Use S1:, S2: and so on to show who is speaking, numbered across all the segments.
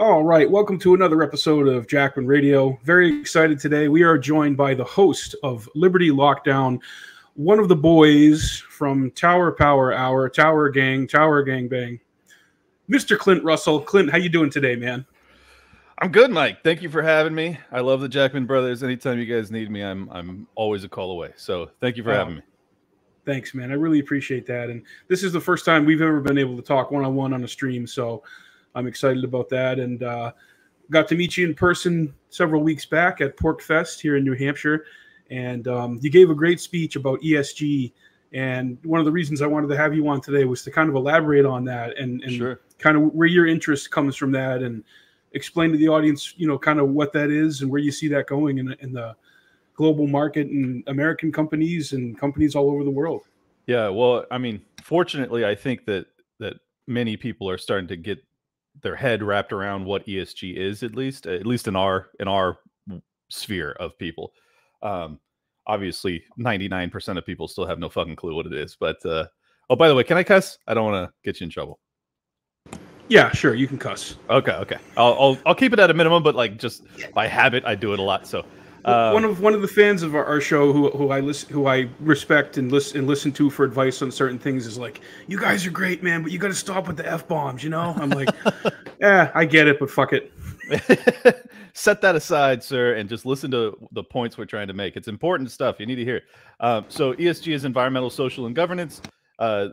S1: All right, welcome to another episode of Jackman Radio. Very excited today. We are joined by the host of Liberty Lockdown, one of the boys from Tower Power Hour, Tower Gang, Tower Gang Bang, Mr. Clint Russell. Clint, how you doing today, man?
S2: I'm good, Mike. Thank you for having me. I love the Jackman brothers. Anytime you guys need me, I'm I'm always a call away. So thank you for having me.
S1: Thanks, man. I really appreciate that. And this is the first time we've ever been able to talk one on one on a stream. So I'm excited about that. And uh, got to meet you in person several weeks back at PorcFest here in New Hampshire. And um, you gave a great speech about ESG. And one of the reasons I wanted to have you on today was to kind of elaborate on that and, and
S2: sure.
S1: kind of where your interest comes from that and explain to the audience, you know, kind of what that is and where you see that going in, in the global market and American companies and companies all over the world.
S2: Yeah, well, I mean, fortunately, I think that that many people are starting to get their head wrapped around what ESG is at least at least in our in our sphere of people. Um obviously 99% of people still have no fucking clue what it is, but uh oh by the way, can I cuss? I don't want to get you in trouble.
S1: Yeah, sure, you can cuss.
S2: Okay, okay. I'll, I'll I'll keep it at a minimum, but like just by habit I do it a lot. So
S1: um, one of one of the fans of our, our, show who who I listen who I respect and listen and listen to for advice on certain things is like, you guys are great, man, but you got to stop with the f bombs. You know, I'm like, yeah, I get it, but fuck it.
S2: Set that aside, sir, and just listen to the points we're trying to make. It's important stuff. You need to hear. It. Um, so ESG is environmental, social, and governance. Uh,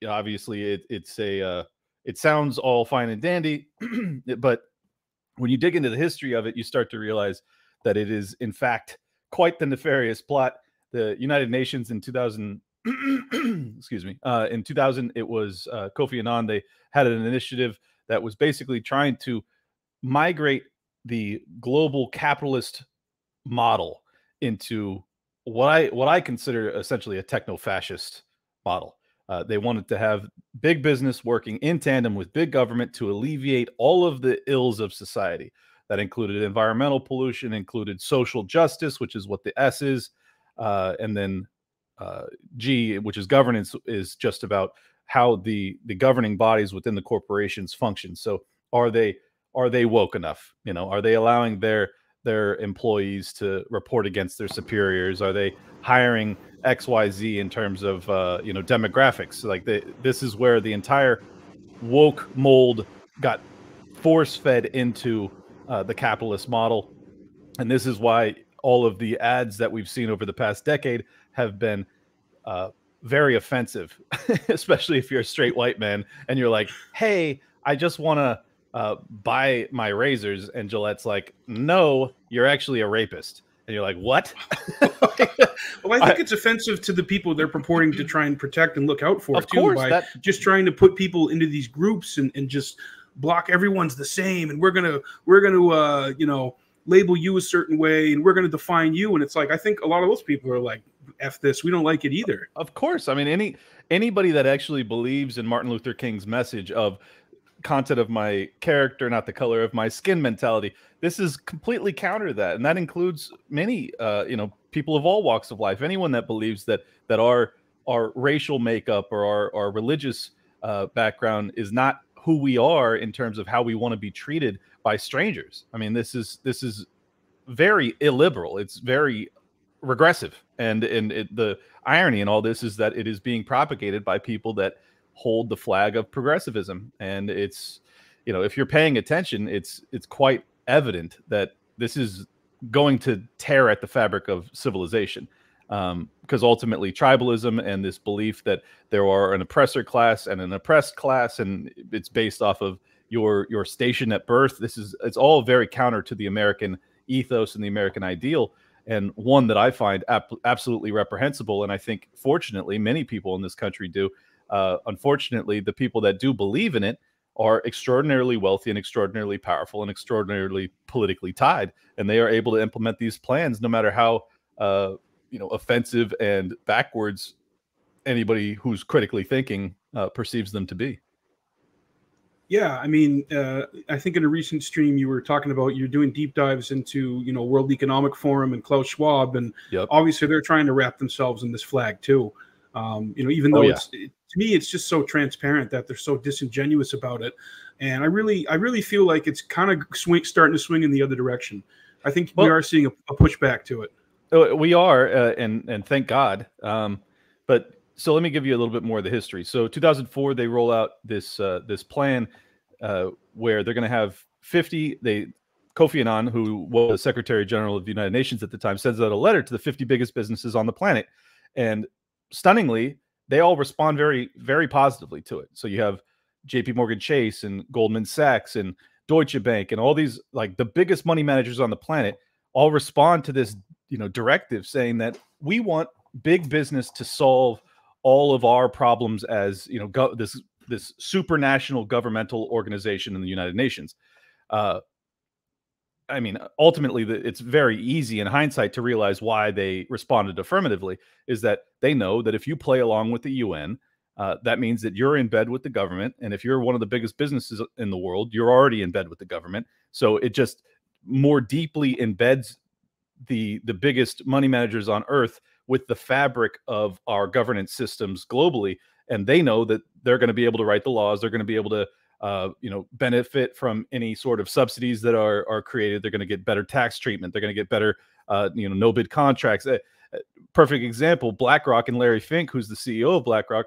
S2: you know, obviously, it, it's a uh, it sounds all fine and dandy, but when you dig into the history of it, you start to realize that it is in fact quite the nefarious plot. The United Nations in 2000, excuse me, uh, in 2000 it was uh, Kofi Annan. They had an initiative that was basically trying to migrate the global capitalist model into what I what I consider essentially a techno fascist model. Uh, they wanted to have big business working in tandem with big government to alleviate all of the ills of society. That included environmental pollution, included social justice, which is what the S is, uh, and then uh, G, which is governance, is just about how the the governing bodies within the corporations function. So are they are they woke enough? You know, are they allowing their their employees to report against their superiors? Are they hiring X Y Z in terms of uh, you know demographics? Like this is where the entire woke mold got force fed into uh, the capitalist model. And this is why all of the ads that we've seen over the past decade have been uh, very offensive, especially if you're a straight white man and you're like, hey, I just want to uh, buy my razors. And Gillette's like, no, you're actually a rapist. And you're like, what?
S1: well, I think I, it's offensive to the people they're purporting to try and protect and look out for,
S2: of too, course,
S1: by
S2: that,
S1: just trying to put people into these groups and, and just block everyone's the same and we're gonna we're gonna uh you know label you a certain way and we're gonna define you. And it's like i think a lot of those people are like f this we don't like it either.
S2: Of course. I mean any anybody that actually believes in martin luther king's message of content of my character not the color of my skin mentality this is completely counter that. And that includes many uh you know people of all walks of life. Anyone that believes that that our our racial makeup or our, our religious uh, background is not who we are in terms of how we want to be treated by strangers. I mean, this is this is very illiberal. It's very regressive, and and it, the irony in all this is that it is being propagated by people that hold the flag of progressivism, and it's you know if you're paying attention, it's it's quite evident that this is going to tear at the fabric of civilization because um, ultimately tribalism and this belief that there are an oppressor class and an oppressed class and it's based off of your your station at birth. This is it's all very counter to the american ethos and the american ideal and one that i find absolutely reprehensible and i think fortunately many people in this country do. Uh, unfortunately the people that do believe in it are extraordinarily wealthy and extraordinarily powerful and extraordinarily politically tied and they are able to implement these plans no matter how uh, you know offensive and backwards anybody who's critically thinking uh, perceives them to be.
S1: Yeah, I mean, uh, I think in a recent stream you were talking about you're doing deep dives into you know World Economic Forum and Klaus Schwab, and
S2: yep.
S1: obviously they're trying to wrap themselves in this flag too. Um, you know, even oh, though oh, yeah. it's to me, it's just so transparent that they're so disingenuous about it, and I really, I really feel like it's kind of swing, starting to swing in the other direction. I think well, we are seeing a, a, pushback to it.
S2: Oh, we are, uh, and and thank God. Um, but so let me give you a little bit more of the history. So 2004, they roll out this uh, this plan uh, where they're going to have 50. They Kofi Annan, who was Secretary General of the United Nations at the time, sends out a letter to the 50 biggest businesses on the planet, and stunningly, they all respond very very positively to it. So you have J.P. Morgan Chase and Goldman Sachs and Deutsche Bank and all these like the biggest money managers on the planet all respond to this you know directive saying that we want big business to solve all of our problems as you know go, this this supranational governmental organization in the United Nations. Uh, I mean, ultimately, the, it's very easy in hindsight to realize why they responded affirmatively. Is that they know that if you play along with the UN, uh, that means that you're in bed with the government, and if you're one of the biggest businesses in the world, you're already in bed with the government. So it just more deeply embeds the the biggest money managers on earth with the fabric of our governance systems globally and they know that they're going to be able to write the laws they're going to be able to uh, you know benefit from any sort of subsidies that are are created they're going to get better tax treatment they're going to get better uh, you know no bid contracts uh, perfect example blackrock and larry fink who's the ceo of blackrock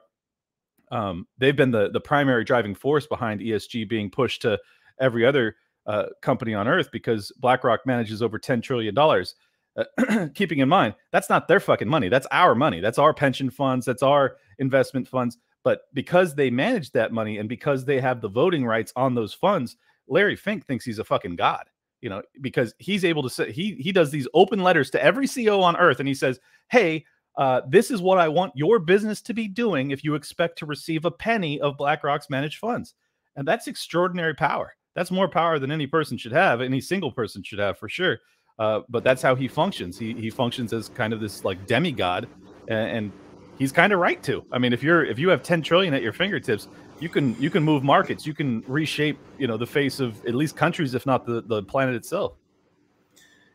S2: um, they've been the the primary driving force behind esg being pushed to every other uh, company on earth because blackrock manages over 10 trillion dollars uh, keeping in mind that's not their fucking money. That's our money. That's our pension funds. That's our investment funds. But because they manage that money and because they have the voting rights on those funds larry fink thinks he's a fucking god you know because he's able to say he he does these open letters to every ceo on earth and he says hey uh, this is what i want your business to be doing if you expect to receive a penny of blackrock's managed funds. And that's extraordinary power. That's more power than any person should have any single person should have for sure uh, but that's how he functions. He he functions as kind of this like demigod, and, and he's kind of right too. I mean, if you're if you have 10 trillion at your fingertips, you can you can move markets, you can reshape you know the face of at least countries, if not the the planet itself.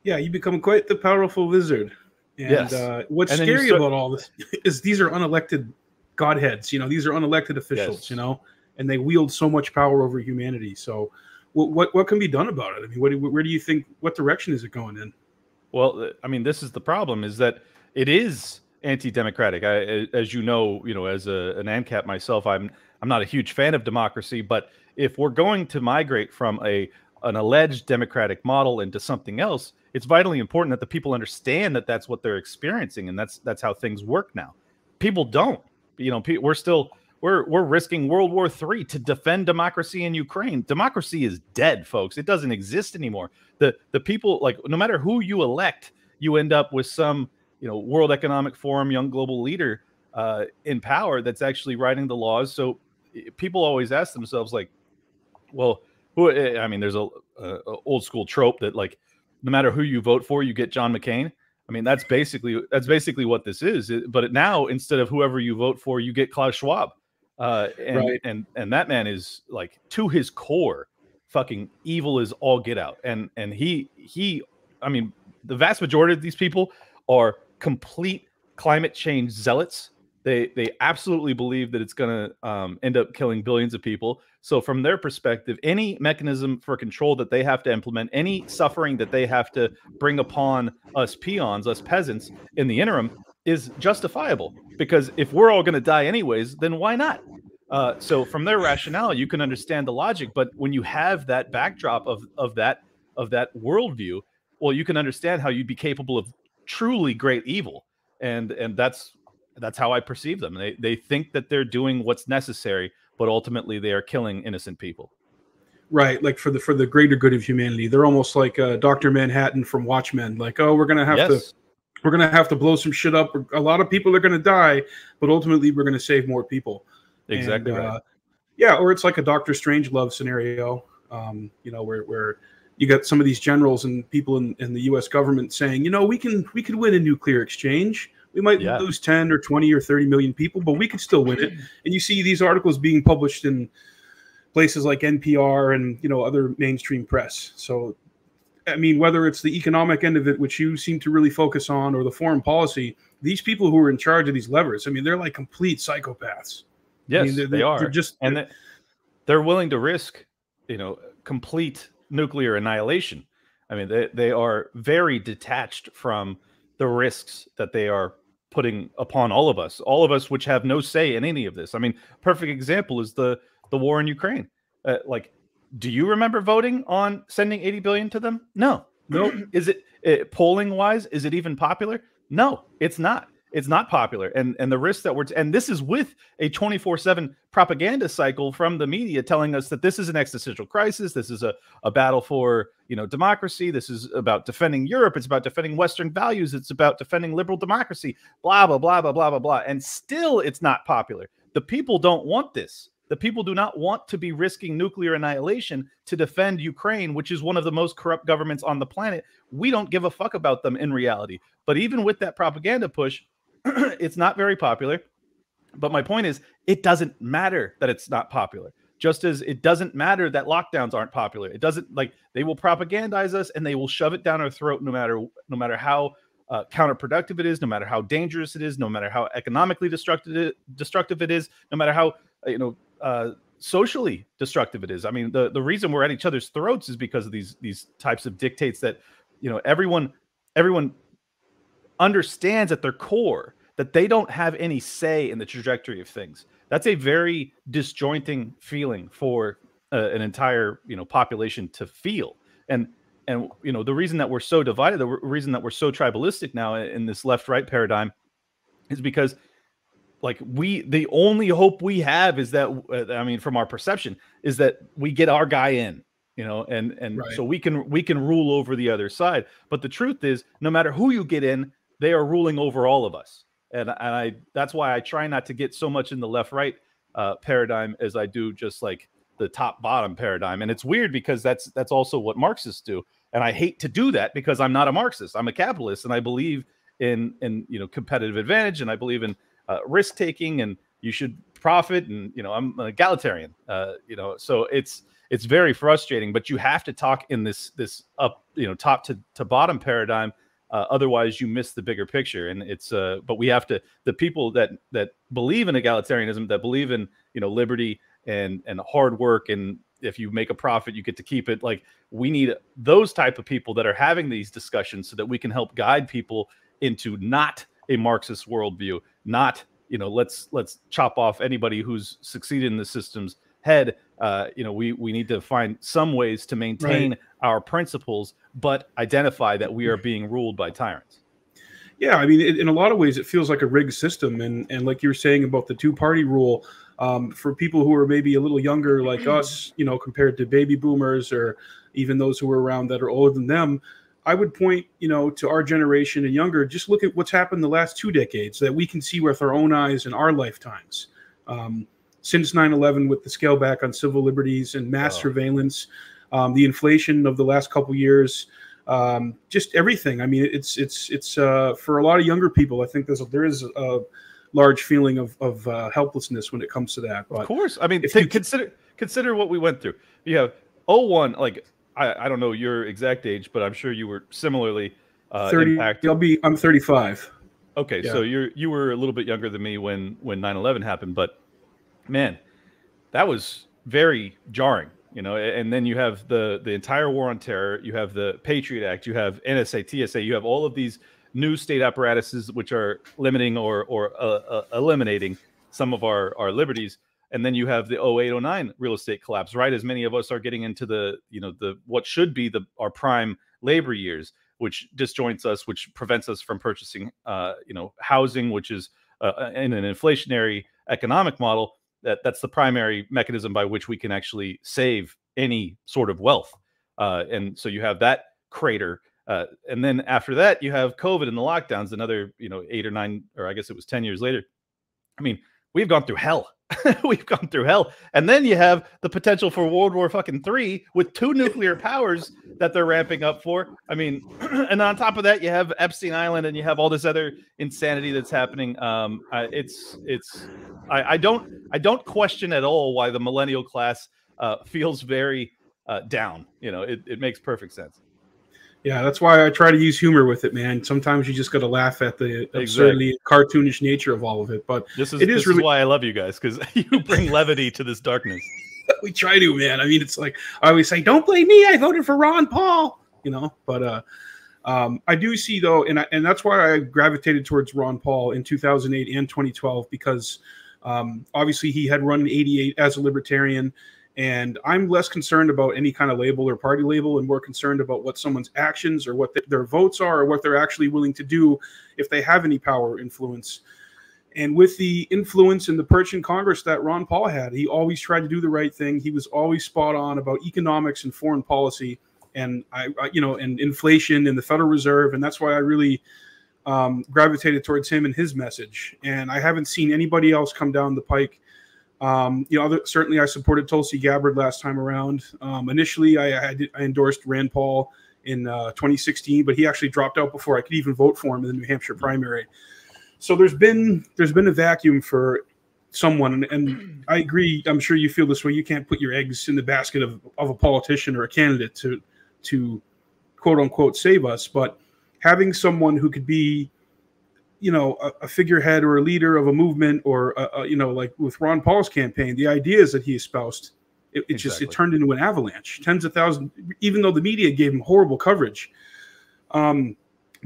S1: Yeah, you become quite the powerful wizard. And yes. uh, what's and scary start- about all this is these are unelected godheads. You know, these are unelected officials. Yes. You know, and they wield so much power over humanity. So what, what what can be done about it? I mean, what, where do you think? What direction is it going in?
S2: Well, I mean, this is the problem: is that it is anti-democratic. I, as you know, you know, as a, an ANCAP myself, I'm I'm not a huge fan of democracy. But if we're going to migrate from a an alleged democratic model into something else, it's vitally important that the people understand that that's what they're experiencing, and that's that's how things work now. People don't. You know, we're still we're we're risking World War III to defend democracy in Ukraine. Democracy is dead, folks. It doesn't exist anymore. The the people like no matter who you elect, you end up with some you know World Economic Forum young global leader uh, in power that's actually writing the laws. So people always ask themselves like, well, who? Eh, I mean, there's a, a, a old school trope that like no matter who you vote for, you get John McCain. I mean, that's basically that's basically what this is. But now, instead of whoever you vote for, you get Klaus Schwab. Uh, and, right. and and that man is like to his core, fucking evil is all get out. And and he he, I mean, the vast majority of these people are complete climate change zealots. They they absolutely believe that it's going to um, end up killing billions of people. So from their perspective, any mechanism for control that they have to implement, any suffering that they have to bring upon us peons, us peasants in the interim, is justifiable because if we're all going to die anyways, then why not? Uh, so from their rationale, you can understand the logic. But when you have that backdrop of of that of that worldview, well, you can understand how you'd be capable of truly great evil, and and that's that's how I perceive them. They they think that they're doing what's necessary, but ultimately they are killing innocent people.
S1: Right, like for the for the greater good of humanity, they're almost like uh, Doctor Manhattan from Watchmen. Like, oh, we're gonna have yes. to we're going to have to blow some shit up. A lot of people are going to die, but ultimately we're going to save more people.
S2: Exactly. And, uh.
S1: Yeah, or it's like a Doctor Strangelove scenario, um, you know, where where you got some of these generals and people in, in the U.S. government saying, you know, we can we could win a nuclear exchange. We might yeah. lose ten or twenty or thirty million people, but we could still win it. And you see these articles being published in places like NPR and you know other mainstream press. So I mean, whether it's the economic end of it, which you seem to really focus on, or the foreign policy, these people who are in charge of these levers, I mean, they're like complete psychopaths.
S2: Yes, I mean, they're, they are. just and they're, they're willing to risk, you know, complete nuclear annihilation. I mean, they they are very detached from the risks that they are putting upon all of us, all of us which have no say in any of this. I mean, perfect example is the the war in Ukraine. Uh, like, do you remember voting on sending 80 billion to them? No. No. is it, it uh, polling wise? Is it even popular? No, it's not. It's not popular, and and the risks that we're t- and this is with a 24 seven propaganda cycle from the media telling us that this is an existential crisis. This is a a battle for you know democracy. This is about defending Europe. It's about defending Western values. It's about defending liberal democracy. Blah blah blah blah blah blah blah. And still, it's not popular. The people don't want this. The people do not want to be risking nuclear annihilation to defend Ukraine, which is one of the most corrupt governments on the planet. We don't give a fuck about them in reality. But even with that propaganda push, it's not very popular. But my point is, it doesn't matter that it's not popular. Just as it doesn't matter that lockdowns aren't popular. It doesn't like they will propagandize us and they will shove it down our throat no matter no matter how uh, counterproductive it is, no matter how dangerous it is, no matter how economically destructive it, destructive it is, no matter how you know uh, socially destructive it is. I mean, the the reason we're at each other's throats is because of these these types of dictates that you know everyone everyone understands at their core that they don't have any say in the trajectory of things. That's a very disjointing feeling for uh, an entire you know population to feel. And and you know the reason that we're so divided, the reason that we're so tribalistic now in this left-right paradigm, is because like we the only hope we have is that uh, I mean from our perception is that we get our guy in you know and and right. so we can we can rule over the other side but the truth is no matter who you get in they are ruling over all of us. And, and I that's why I try not to get so much in the left right uh, paradigm as I do just like the top bottom paradigm. And it's weird because that's that's also what Marxists do. And I hate to do that because I'm not a Marxist. I'm a capitalist and I believe in in you know competitive advantage and I believe in uh, risk taking and you should profit and you know I'm an egalitarian. Uh, you know, so it's it's very frustrating, but you have to talk in this this up you know top to, to bottom paradigm uh, otherwise, you miss the bigger picture. And it's uh, but we have to the people that that believe in egalitarianism, that believe in you know liberty and and hard work, and if you make a profit, you get to keep it. Like we need those type of people that are having these discussions so that we can help guide people into not a Marxist worldview, not you know let's let's chop off anybody who's succeeded in the systems head. Uh, you know we we need to find some ways to maintain right. our principles but identify that we are being ruled by tyrants.
S1: Yeah i mean it, in a lot of ways it feels like a rigged system. And and like you were saying about the two party rule um, for people who are maybe a little younger like us you know compared to baby boomers or even those who are around that are older than them I would point, you know, to our generation and younger. Just look at what's happened the last two decades that we can see with our own eyes in our lifetimes. Um, since 9/11 with the scale back on civil liberties and mass oh. surveillance, um, the inflation of the last couple years, um, just everything. I mean, it's it's it's uh, for a lot of younger people. I think there's there is a large feeling of of uh, helplessness when it comes to that.
S2: But of course, I mean, if you consider consider what we went through. You have 01, like I, I don't know your exact age, but I'm sure you were similarly uh, 30, impacted.
S1: I'll be I'm 35.
S2: Okay, yeah. so you're you were a little bit younger than me when when 9/11 happened, but man, that was very jarring, you know. And then you have the the entire war on terror, you have the Patriot Act, you have NSA, TSA, you have all of these new state apparatuses which are limiting or or uh, uh, eliminating some of our our liberties. And then you have the 0809 real estate collapse, right? As many of us are getting into the, you know, the what should be the our prime labor years, which disjoints us, which prevents us from purchasing, uh, you know, housing, which is uh, in an inflationary economic model that that's the primary mechanism by which we can actually save any sort of wealth. Uh, and so you have that crater. Uh, and then after that, you have COVID and the lockdowns, another, you know, eight or nine, or I guess it was 10 years later. I mean, we've gone through hell. we've gone through hell. And then you have the potential for World War fucking three with two nuclear powers that they're ramping up for. I mean, and on top of that, you have Epstein Island and you have all this other insanity that's happening. Um, it's, it's, I, I don't, I don't question at all why the millennial class uh, feels very uh, down. You know, it, it makes perfect sense.
S1: Yeah, that's why I try to use humor with it, man. Sometimes you just got to laugh at the absurdly cartoonish nature of all of it. But
S2: this is
S1: it
S2: is really why I love you guys because you bring levity to this darkness.
S1: we try to, man. I mean, it's like I always say, "Don't blame me. I voted for Ron Paul." You know, but uh, um, I do see though, and I, and that's why I gravitated towards Ron Paul in 2008 and 2012 because um, obviously he had run in 88 as a libertarian and I'm less concerned about any kind of label or party label and more concerned about what someone's actions or what their votes are or what they're actually willing to do if they have any power or influence. And with the influence in the perch in Congress that Ron Paul had, he always tried to do the right thing. He was always spot on about economics and foreign policy and I, I you know, and inflation and the Federal Reserve. And that's why I really um, gravitated towards him and his message. And I haven't seen anybody else come down the pike um, you know, other, certainly I supported Tulsi Gabbard last time around. Um, initially, I, I, did, I, endorsed Rand Paul in uh, 2016, but he actually dropped out before I could even vote for him in the New Hampshire primary. So there's been there's been a vacuum for someone, and, and I agree. I'm sure you feel this way. You can't put your eggs in the basket of, of a politician or a candidate to to quote unquote save us, but having someone who could be you know a, a, figurehead or a leader of a movement or a, a, you know like with ron paul's campaign the ideas that he espoused it, it exactly. just it turned into an avalanche. Tens of thousands even though the media gave him horrible coverage. Um,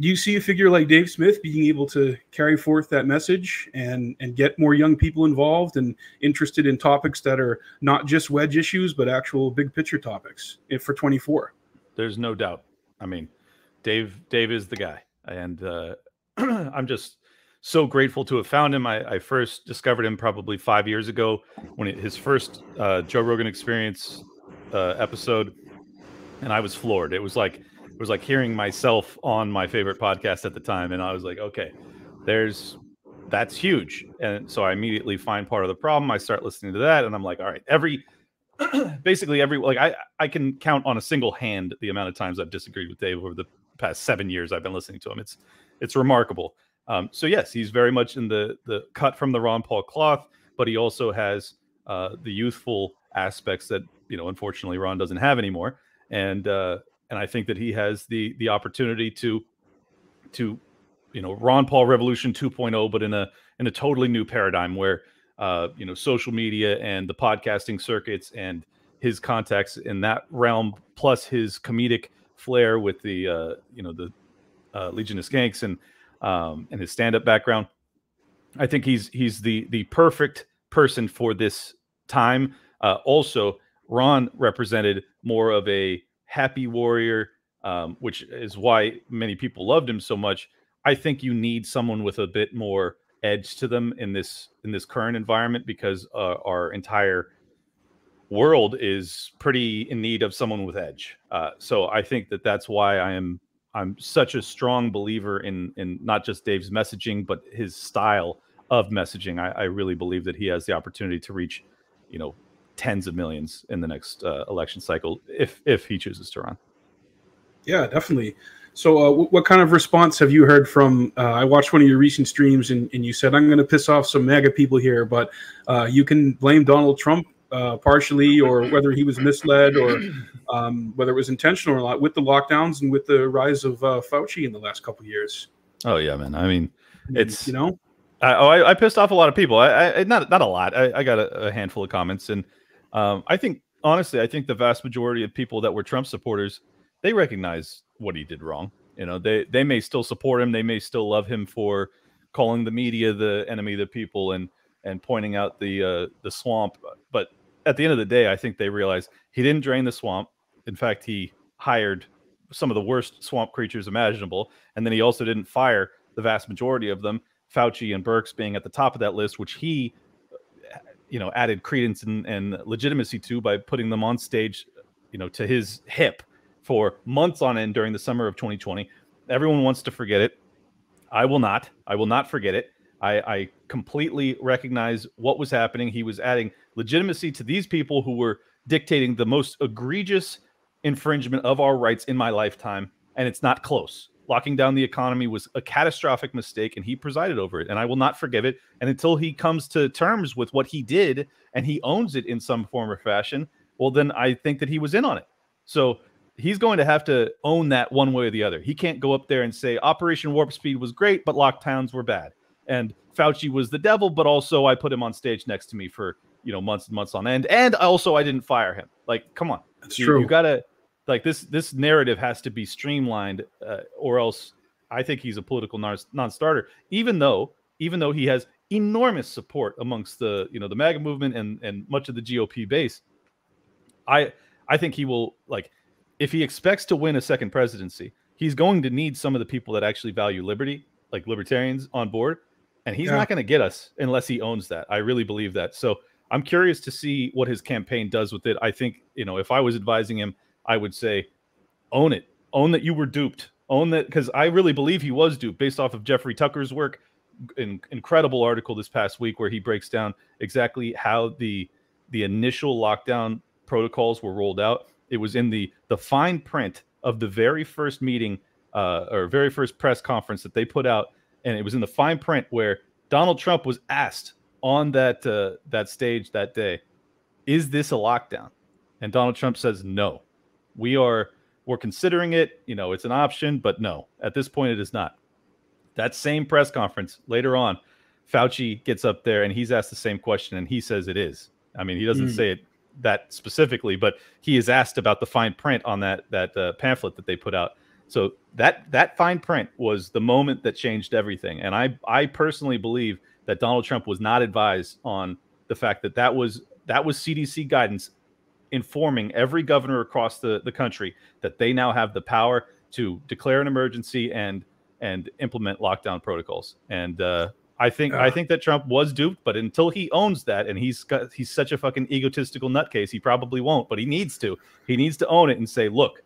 S1: do you see a figure like dave smith being able to carry forth that message and and get more young people involved and interested in topics that are not just wedge issues but actual big picture topics for 24
S2: there's no doubt. I mean dave dave is the guy. And uh I'm just so grateful to have found him. I, I, first discovered him probably five years ago when it, his first uh, Joe Rogan Experience uh, episode, and I was floored. It was like it was like hearing myself on my favorite podcast at the time, and I was like, okay, there's that's huge. And so I immediately find part of the problem. I start listening to that, and I'm like, all right, every basically every like I I can count on a single hand the amount of times I've disagreed with Dave over the past seven years I've been listening to him. It's it's remarkable. Um, so yes, he's very much in the the cut from the Ron Paul cloth, but he also has uh, the youthful aspects that you know unfortunately Ron doesn't have anymore, and uh, and I think that he has the the opportunity to to you know Ron Paul Revolution 2.0, but in a in a totally new paradigm where uh, you know social media and the podcasting circuits and his contacts in that realm, plus his comedic flair with the uh, you know the uh, Legion of Skanks and um, and his stand up background. I think he's he's the the perfect person for this time. Uh, also, Ron represented more of a happy warrior, um, which is why many people loved him so much. I think you need someone with a bit more edge to them in this in this current environment because uh, our entire world is pretty in need of someone with edge. Uh, so I think that that's why I am I'm such a strong believer in in not just Dave's messaging, but his style of messaging. I, I really believe that he has the opportunity to reach, you know, tens of millions in the next uh, election cycle if if he chooses to run.
S1: Yeah, definitely. So, uh, w- what kind of response have you heard from? Uh, I watched one of your recent streams, and, and you said, "I'm going to piss off some MAGA people here, but uh, you can blame Donald Trump uh, partially, or whether he was misled, or um, whether it was intentional or not, with the lockdowns and with the rise of uh, Fauci in the last couple years.
S2: Oh yeah, man. I mean, it's
S1: you know,
S2: I, oh, I, I pissed off a lot of people. I, I not not a lot. I, I got a, a, handful of comments, and um, I think honestly, I think the vast majority of people that were Trump supporters, they recognize what he did wrong. You know, they they may still support him. They may still love him for calling the media the enemy of the people and and pointing out the uh, the swamp. But at the end of the day, I think they realize he didn't drain the swamp. In fact, he hired some of the worst swamp creatures imaginable, and then he also didn't fire the vast majority of them. Fauci and Birx being at the top of that list, which he, you know, added credence and, and legitimacy to by putting them on stage, you know, to his hip for months on end during the summer of 2020. Everyone wants to forget it. I will not. I will not forget it. I, I completely recognize what was happening. He was adding legitimacy to these people who were dictating the most egregious infringement of our rights in my lifetime, and it's not close. Locking down the economy was a catastrophic mistake, and he presided over it, and I will not forgive it. And until he comes to terms with what he did and he owns it in some form or fashion, well, then I think that he was in on it. So he's going to have to own that one way or the other. He can't go up there and say Operation Warp Speed was great, but lockdowns were bad. And Fauci was the devil, but also I put him on stage next to me for you know months and months on end. And also I didn't fire him. Like, come on,
S1: That's
S2: you,
S1: true.
S2: You gotta like this. This narrative has to be streamlined, uh, or else I think he's a political non-starter. Even though, even though he has enormous support amongst the you know the MAGA movement and and much of the GOP base, I I think he will like if he expects to win a second presidency, he's going to need some of the people that actually value liberty, like libertarians, on board. And he's yeah. not going to get us unless he owns that. I really believe that. So I'm curious to see what his campaign does with it. I think, you know, if I was advising him, I would say, own it. Own that you were duped. Own that because I really believe he was duped based off of Jeffrey Tucker's work. An incredible article this past week where he breaks down exactly how the the initial lockdown protocols were rolled out it was in the the fine print of the very first meeting uh, or very first press conference that they put out, and it was in the fine print where Donald Trump was asked on that uh, that stage that day, "Is this a lockdown?" And Donald Trump says, "No, we are we're considering it. You know, it's an option, but no, at this point, it is not." That same press conference later on, Fauci gets up there and he's asked the same question, and he says it is. I mean, he doesn't mm. say it that specifically, but he is asked about the fine print on that that uh, pamphlet that they put out. So that that fine print was the moment that changed everything. And I I personally believe that Donald Trump was not advised on the fact that that was that was CDC guidance informing every governor across the, the country that they now have the power to declare an emergency and and implement lockdown protocols. And uh, I think uh, I think that Trump was duped, but until he owns that, and he's got he's such a fucking egotistical nutcase, he probably won't. But he needs to. He needs to own it and say, "Look,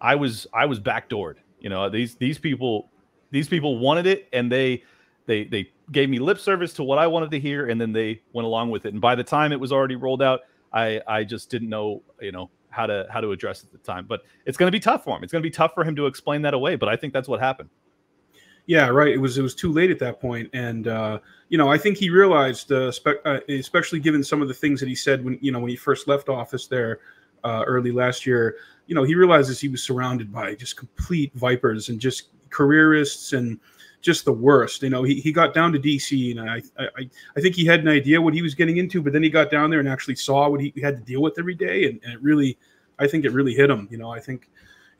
S2: I was I was backdoored. You know these these people these people wanted it, and they they they gave me lip service to what I wanted to hear, and then they went along with it. And by the time it was already rolled out, I I just didn't know you know how to how to address it at the time. But it's going to be tough for him. It's going to be tough for him to explain that away. But I think that's what happened.
S1: Yeah, right. It was it was too late at that point, and uh, you know I think he realized, uh, spe- uh, especially given some of the things that he said when you know when he first left office there uh, early last year. You know he realizes he was surrounded by just complete vipers and just careerists and just the worst. You know he, he got down to DC and I, I I think he had an idea what he was getting into, but then he got down there and actually saw what he had to deal with every day, and, and it really I think it really hit him. You know I think,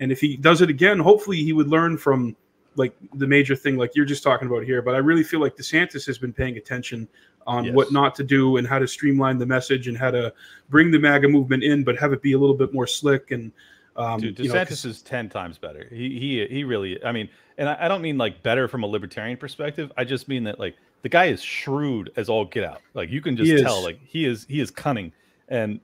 S1: and if he does it again, hopefully he would learn from like the major thing like you're just talking about here but i really feel like desantis has been paying attention on yes. what not to do and how to streamline the message and how to bring the maga movement in but have it be a little bit more slick and
S2: um, Dude, DeSantis you know, is ten times better. He he he really. I mean, and I, I, don't mean like better from a libertarian perspective. I just mean that like the guy is shrewd as all get out. Like you can just tell. Like he is he is cunning. And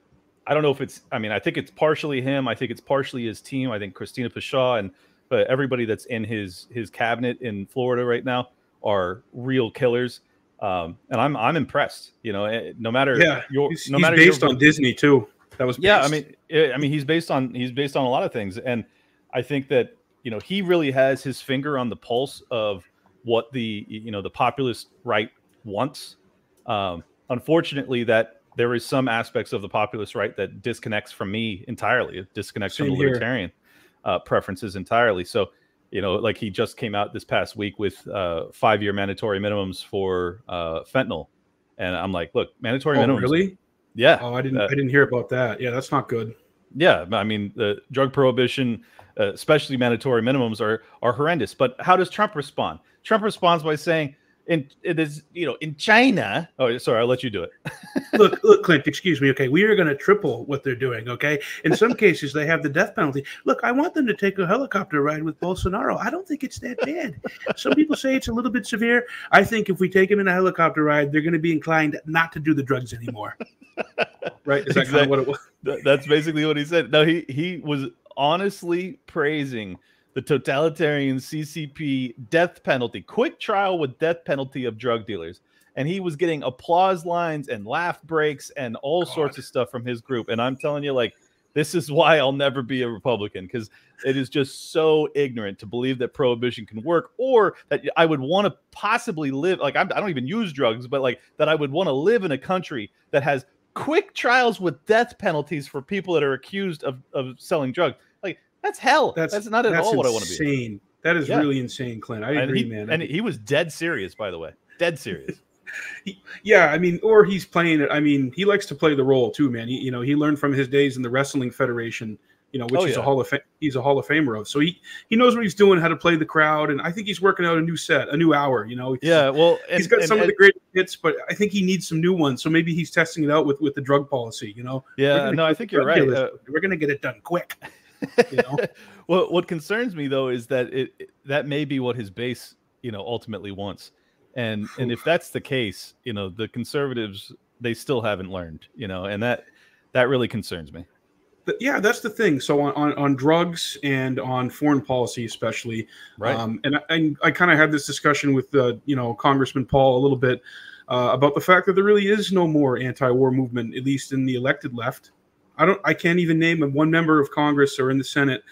S2: I don't know if it's. I mean, I think it's partially him. I think it's partially his team. I think Christina Pushaw and but everybody that's in his his cabinet in Florida right now are real killers. Um, and I'm I'm impressed. You know, eh, no matter
S1: yeah, your, he's, no he's matter based your, on Disney too. That was
S2: based. yeah. I mean, eh, I mean, he's based on he's based on a lot of things, and I think that you know he really has his finger on the pulse of what the you know the populist right wants. Um, unfortunately, that there is some aspects of the populist right that disconnects from me entirely. It disconnects Same from the libertarian uh, preferences entirely. So, you know, like he just came out this past week with uh, five year mandatory minimums for uh, fentanyl, and I'm like, look, mandatory oh, minimums.
S1: Really?
S2: Yeah.
S1: Oh, I didn't. I didn't hear about that. Yeah, that's not good.
S2: Yeah, I mean, the drug prohibition, uh, especially mandatory minimums, are are horrendous. But how does Trump respond? Trump responds by saying, in it is you know in China. Oh, sorry, I'll let you do it.
S1: look, look, Clint. Excuse me. Okay, we are going to triple what they're doing. Okay, in some cases they have the death penalty. Look, I want them to take a helicopter ride with Bolsonaro. I don't think it's that bad. Some people say it's a little bit severe. I think if we take them in a helicopter ride, they're going to be inclined not to do the drugs anymore. right? Is that exactly. kind of what it
S2: was? That's basically what he said. No, he he was honestly praising the totalitarian CCP death penalty, quick trial with death penalty of drug dealers. And he was getting applause lines and laugh breaks and all God. sorts of stuff from his group. And I'm telling you, like, this is why I'll never be a Republican because it is just so ignorant to believe that prohibition can work or that I would want to possibly live. Like, I'm, I do not even use drugs, but like that I would want to live in a country that has quick trials with death penalties for people that are accused of, of selling drugs. That's hell. That's, that's not at all what I want to be.
S1: Insane. That is yeah. really insane, Clint. I agree,
S2: he,
S1: man.
S2: And he was dead serious, by the way. Dead serious.
S1: he, yeah, I mean, or he's playing it. I mean, he likes to play the role too, man. He, you know, he learned from his days in the Wrestling Federation you know, which oh, is yeah. a Hall of Fame. He's a Hall of Famer of. So he he knows what he's doing, how to play the crowd, and I think he's working out a new set, a new hour. You know,
S2: yeah. Well,
S1: and, he's got and, some and, of the great hits, but I think he needs some new ones. So maybe he's testing it out with with the drug policy. You know.
S2: Yeah. No, I think you're right. Uh,
S1: We're gonna get it done quick.
S2: You know. well, what concerns me though is that it that may be what his base, you know, ultimately wants, and and if that's the case, you know, the conservatives they still haven't learned, you know, and that that really concerns me
S1: yeah, that's the thing. So on, on, on, drugs and on foreign policy, especially,
S2: right? Um,
S1: and I, I kind of had this discussion with uh, you know Congressman Paul a little bit uh, about the fact that there really is no more anti-war movement, at least in the elected left. I don't, I can't even name one member of Congress or in the Senate,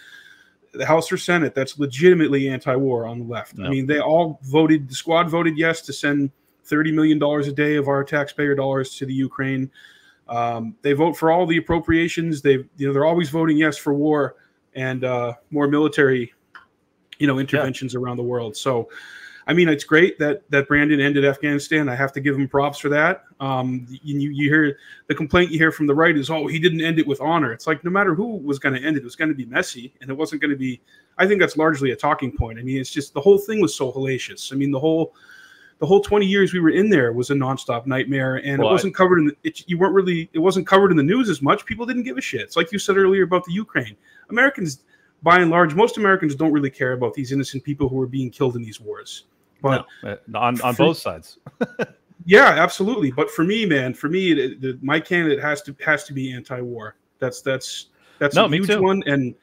S1: the House or Senate that's legitimately anti-war on the left. No. I mean, they all voted. The squad voted yes to send thirty million dollars a day of our taxpayer dollars to the Ukraine. Um, they vote for all the appropriations. They, you know, they're always voting yes for war and uh, more military, you know, interventions yeah. around the world. So, I mean, it's great that that Brandon ended Afghanistan. I have to give him props for that. Um, you, you hear the complaint you hear from the right is, oh, he didn't end it with honor. It's like no matter who was going to end it, it was going to be messy, and it wasn't going to be. I think that's largely a talking point. I mean, it's just the whole thing was so hellacious. I mean, the whole the whole 20 years we were in there was a nonstop nightmare and well, it wasn't covered in the, it, you weren't really it wasn't covered in the news as much people didn't give a shit it's like you said earlier about the ukraine americans by and large most americans don't really care about these innocent people who are being killed in these wars but
S2: no, uh, on, on for, both sides
S1: yeah absolutely but for me man for me the, the, my candidate has to has to be anti-war that's that's that's no, a huge too. one and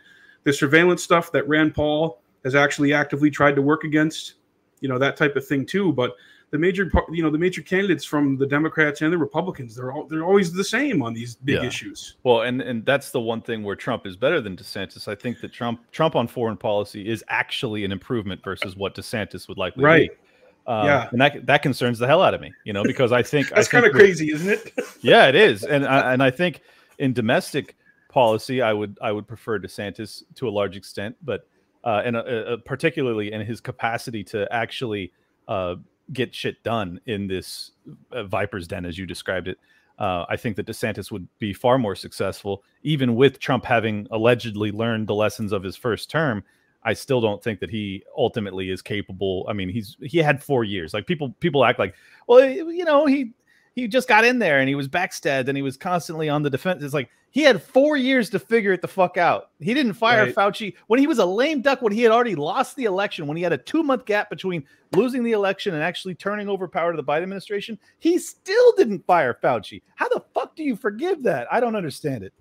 S1: the surveillance stuff that rand paul has actually actively tried to work against you know that type of thing too. But the major you know the major candidates from the Democrats and the Republicans they're all they're always the same on these big yeah. issues.
S2: Well, and and that's the one thing where Trump is better than DeSantis. I think that Trump Trump on foreign policy is actually an improvement versus what DeSantis would likely
S1: right.
S2: Be. Uh, yeah, and that that concerns the hell out of me, you know, because I think
S1: that's
S2: kind
S1: of crazy, isn't it?
S2: yeah, it is, and I, and I think in domestic policy, I would I would prefer DeSantis to a large extent, but uh, and uh, uh, particularly in his capacity to actually uh, get shit done in this uh, Viper's Den, as you described it. Uh, I think that DeSantis would be far more successful, even with Trump having allegedly learned the lessons of his first term. I still don't think that he ultimately is capable. I mean, he's he had four years. Like people people act like, well, you know, he he just got in there and he was backstabbed and he was constantly on the defense. It's like he had four years to figure it the fuck out. He didn't fire right. Fauci when he was a lame duck, when he had already lost the election, when he had a two month gap between losing the election and actually turning over power to the Biden administration. He still didn't fire Fauci. How the fuck do you forgive that? I don't understand it.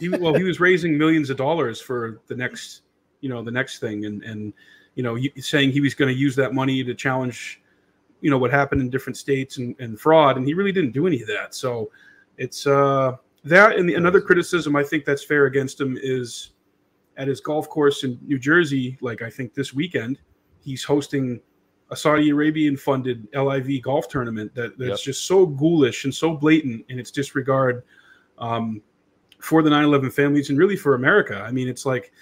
S1: he, well, he was raising millions of dollars for the next, you know, the next thing, and and you know, saying he was going to use that money to challenge you know what happened in different states and, and fraud, and he really didn't do any of that. So it's uh, that, and the, another criticism I think that's fair against him is at his golf course in New Jersey. Like I think this weekend, he's hosting a Saudi Arabian funded LIV golf tournament that, that's yep. just so ghoulish and so blatant in its disregard um, for the 9/11 families and really for America. I mean, it's like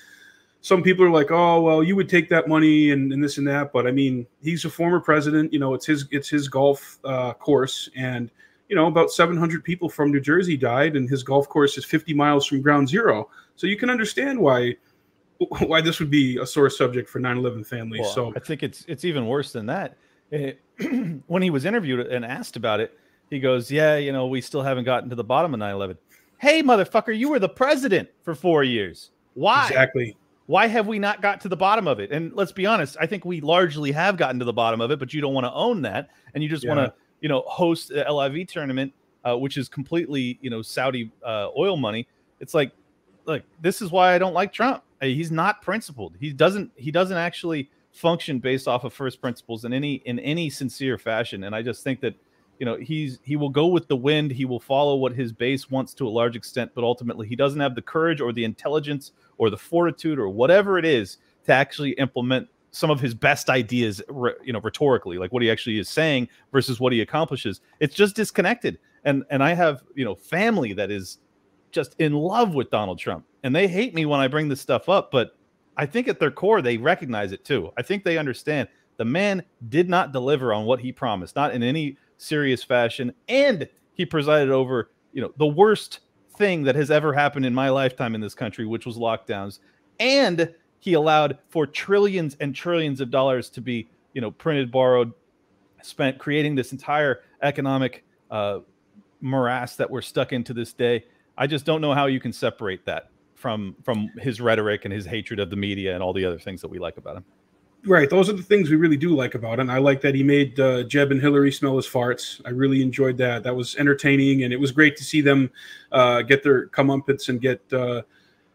S1: some people are like, oh well, you would take that money and, and this and that, but I mean, he's a former president. You know, it's his it's his golf uh, course, and you know, about 700 people from New Jersey died, and his golf course is 50 miles from ground zero. So you can understand why why this would be a sore subject for 9/11 families. Well, so
S2: I think it's it's even worse than that. It, when he was interviewed and asked about it, he goes, "Yeah, you know, we still haven't gotten to the bottom of 9/11." Hey, motherfucker, you were the president for four years. Why?
S1: Exactly
S2: why have we not got to the bottom of it? And let's be honest, I think we largely have gotten to the bottom of it, but you don't want to own that, and you just yeah. want to, you know, host the LIV tournament, uh, which is completely, you know, Saudi uh, oil money. It's like, look, this is why I don't like Trump. He's not principled. He doesn't. He doesn't actually function based off of first principles in any in any sincere fashion. And I just think that you know he's he will go with the wind he will follow what his base wants to a large extent but ultimately he doesn't have the courage or the intelligence or the fortitude or whatever it is to actually implement some of his best ideas you know rhetorically like what he actually is saying versus what he accomplishes it's just disconnected and and i have you know family that is just in love with donald trump and they hate me when I bring this stuff up, but I think at their core they recognize it too. I think they understand the man did not deliver on what he promised, not in any serious fashion, and he presided over, you know, the worst thing that has ever happened in my lifetime in this country, which was lockdowns, and he allowed for trillions and trillions of dollars to be, you know, printed, borrowed, spent, creating this entire economic uh, morass that we're stuck in to this day. I just don't know how you can separate that from from his rhetoric and his hatred of the media and all the other things that we like about him.
S1: Right, those are the things we really do like about him. I like that he made uh, Jeb and Hillary smell his farts. I really enjoyed that. That was entertaining, and it was great to see them uh, get their comeuppance and get uh,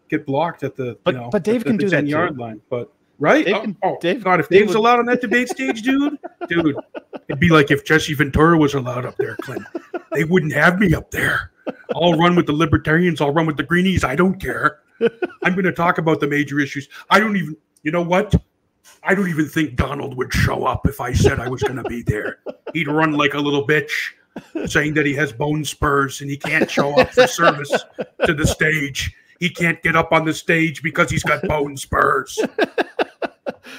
S1: get blocked at the
S2: but
S1: you know,
S2: but Dave
S1: the,
S2: can
S1: the
S2: do that
S1: yard
S2: too.
S1: line. But right,
S2: Dave
S1: oh, oh,
S2: Dave-
S1: God, if
S2: Dave
S1: Dave's
S2: would-
S1: allowed on that debate stage, dude, dude, it'd be like if Jesse Ventura was allowed up there, Clint. They wouldn't have me up there. I'll run with the libertarians. I'll run with the greenies. I don't care. I'm going to talk about the major issues. I don't even, you know what? I don't even think Donald would show up if I said I was going to be there. He'd run like a little bitch, saying that he has bone spurs and he can't show up for service to the stage. He can't get up on the stage because he's got bone spurs.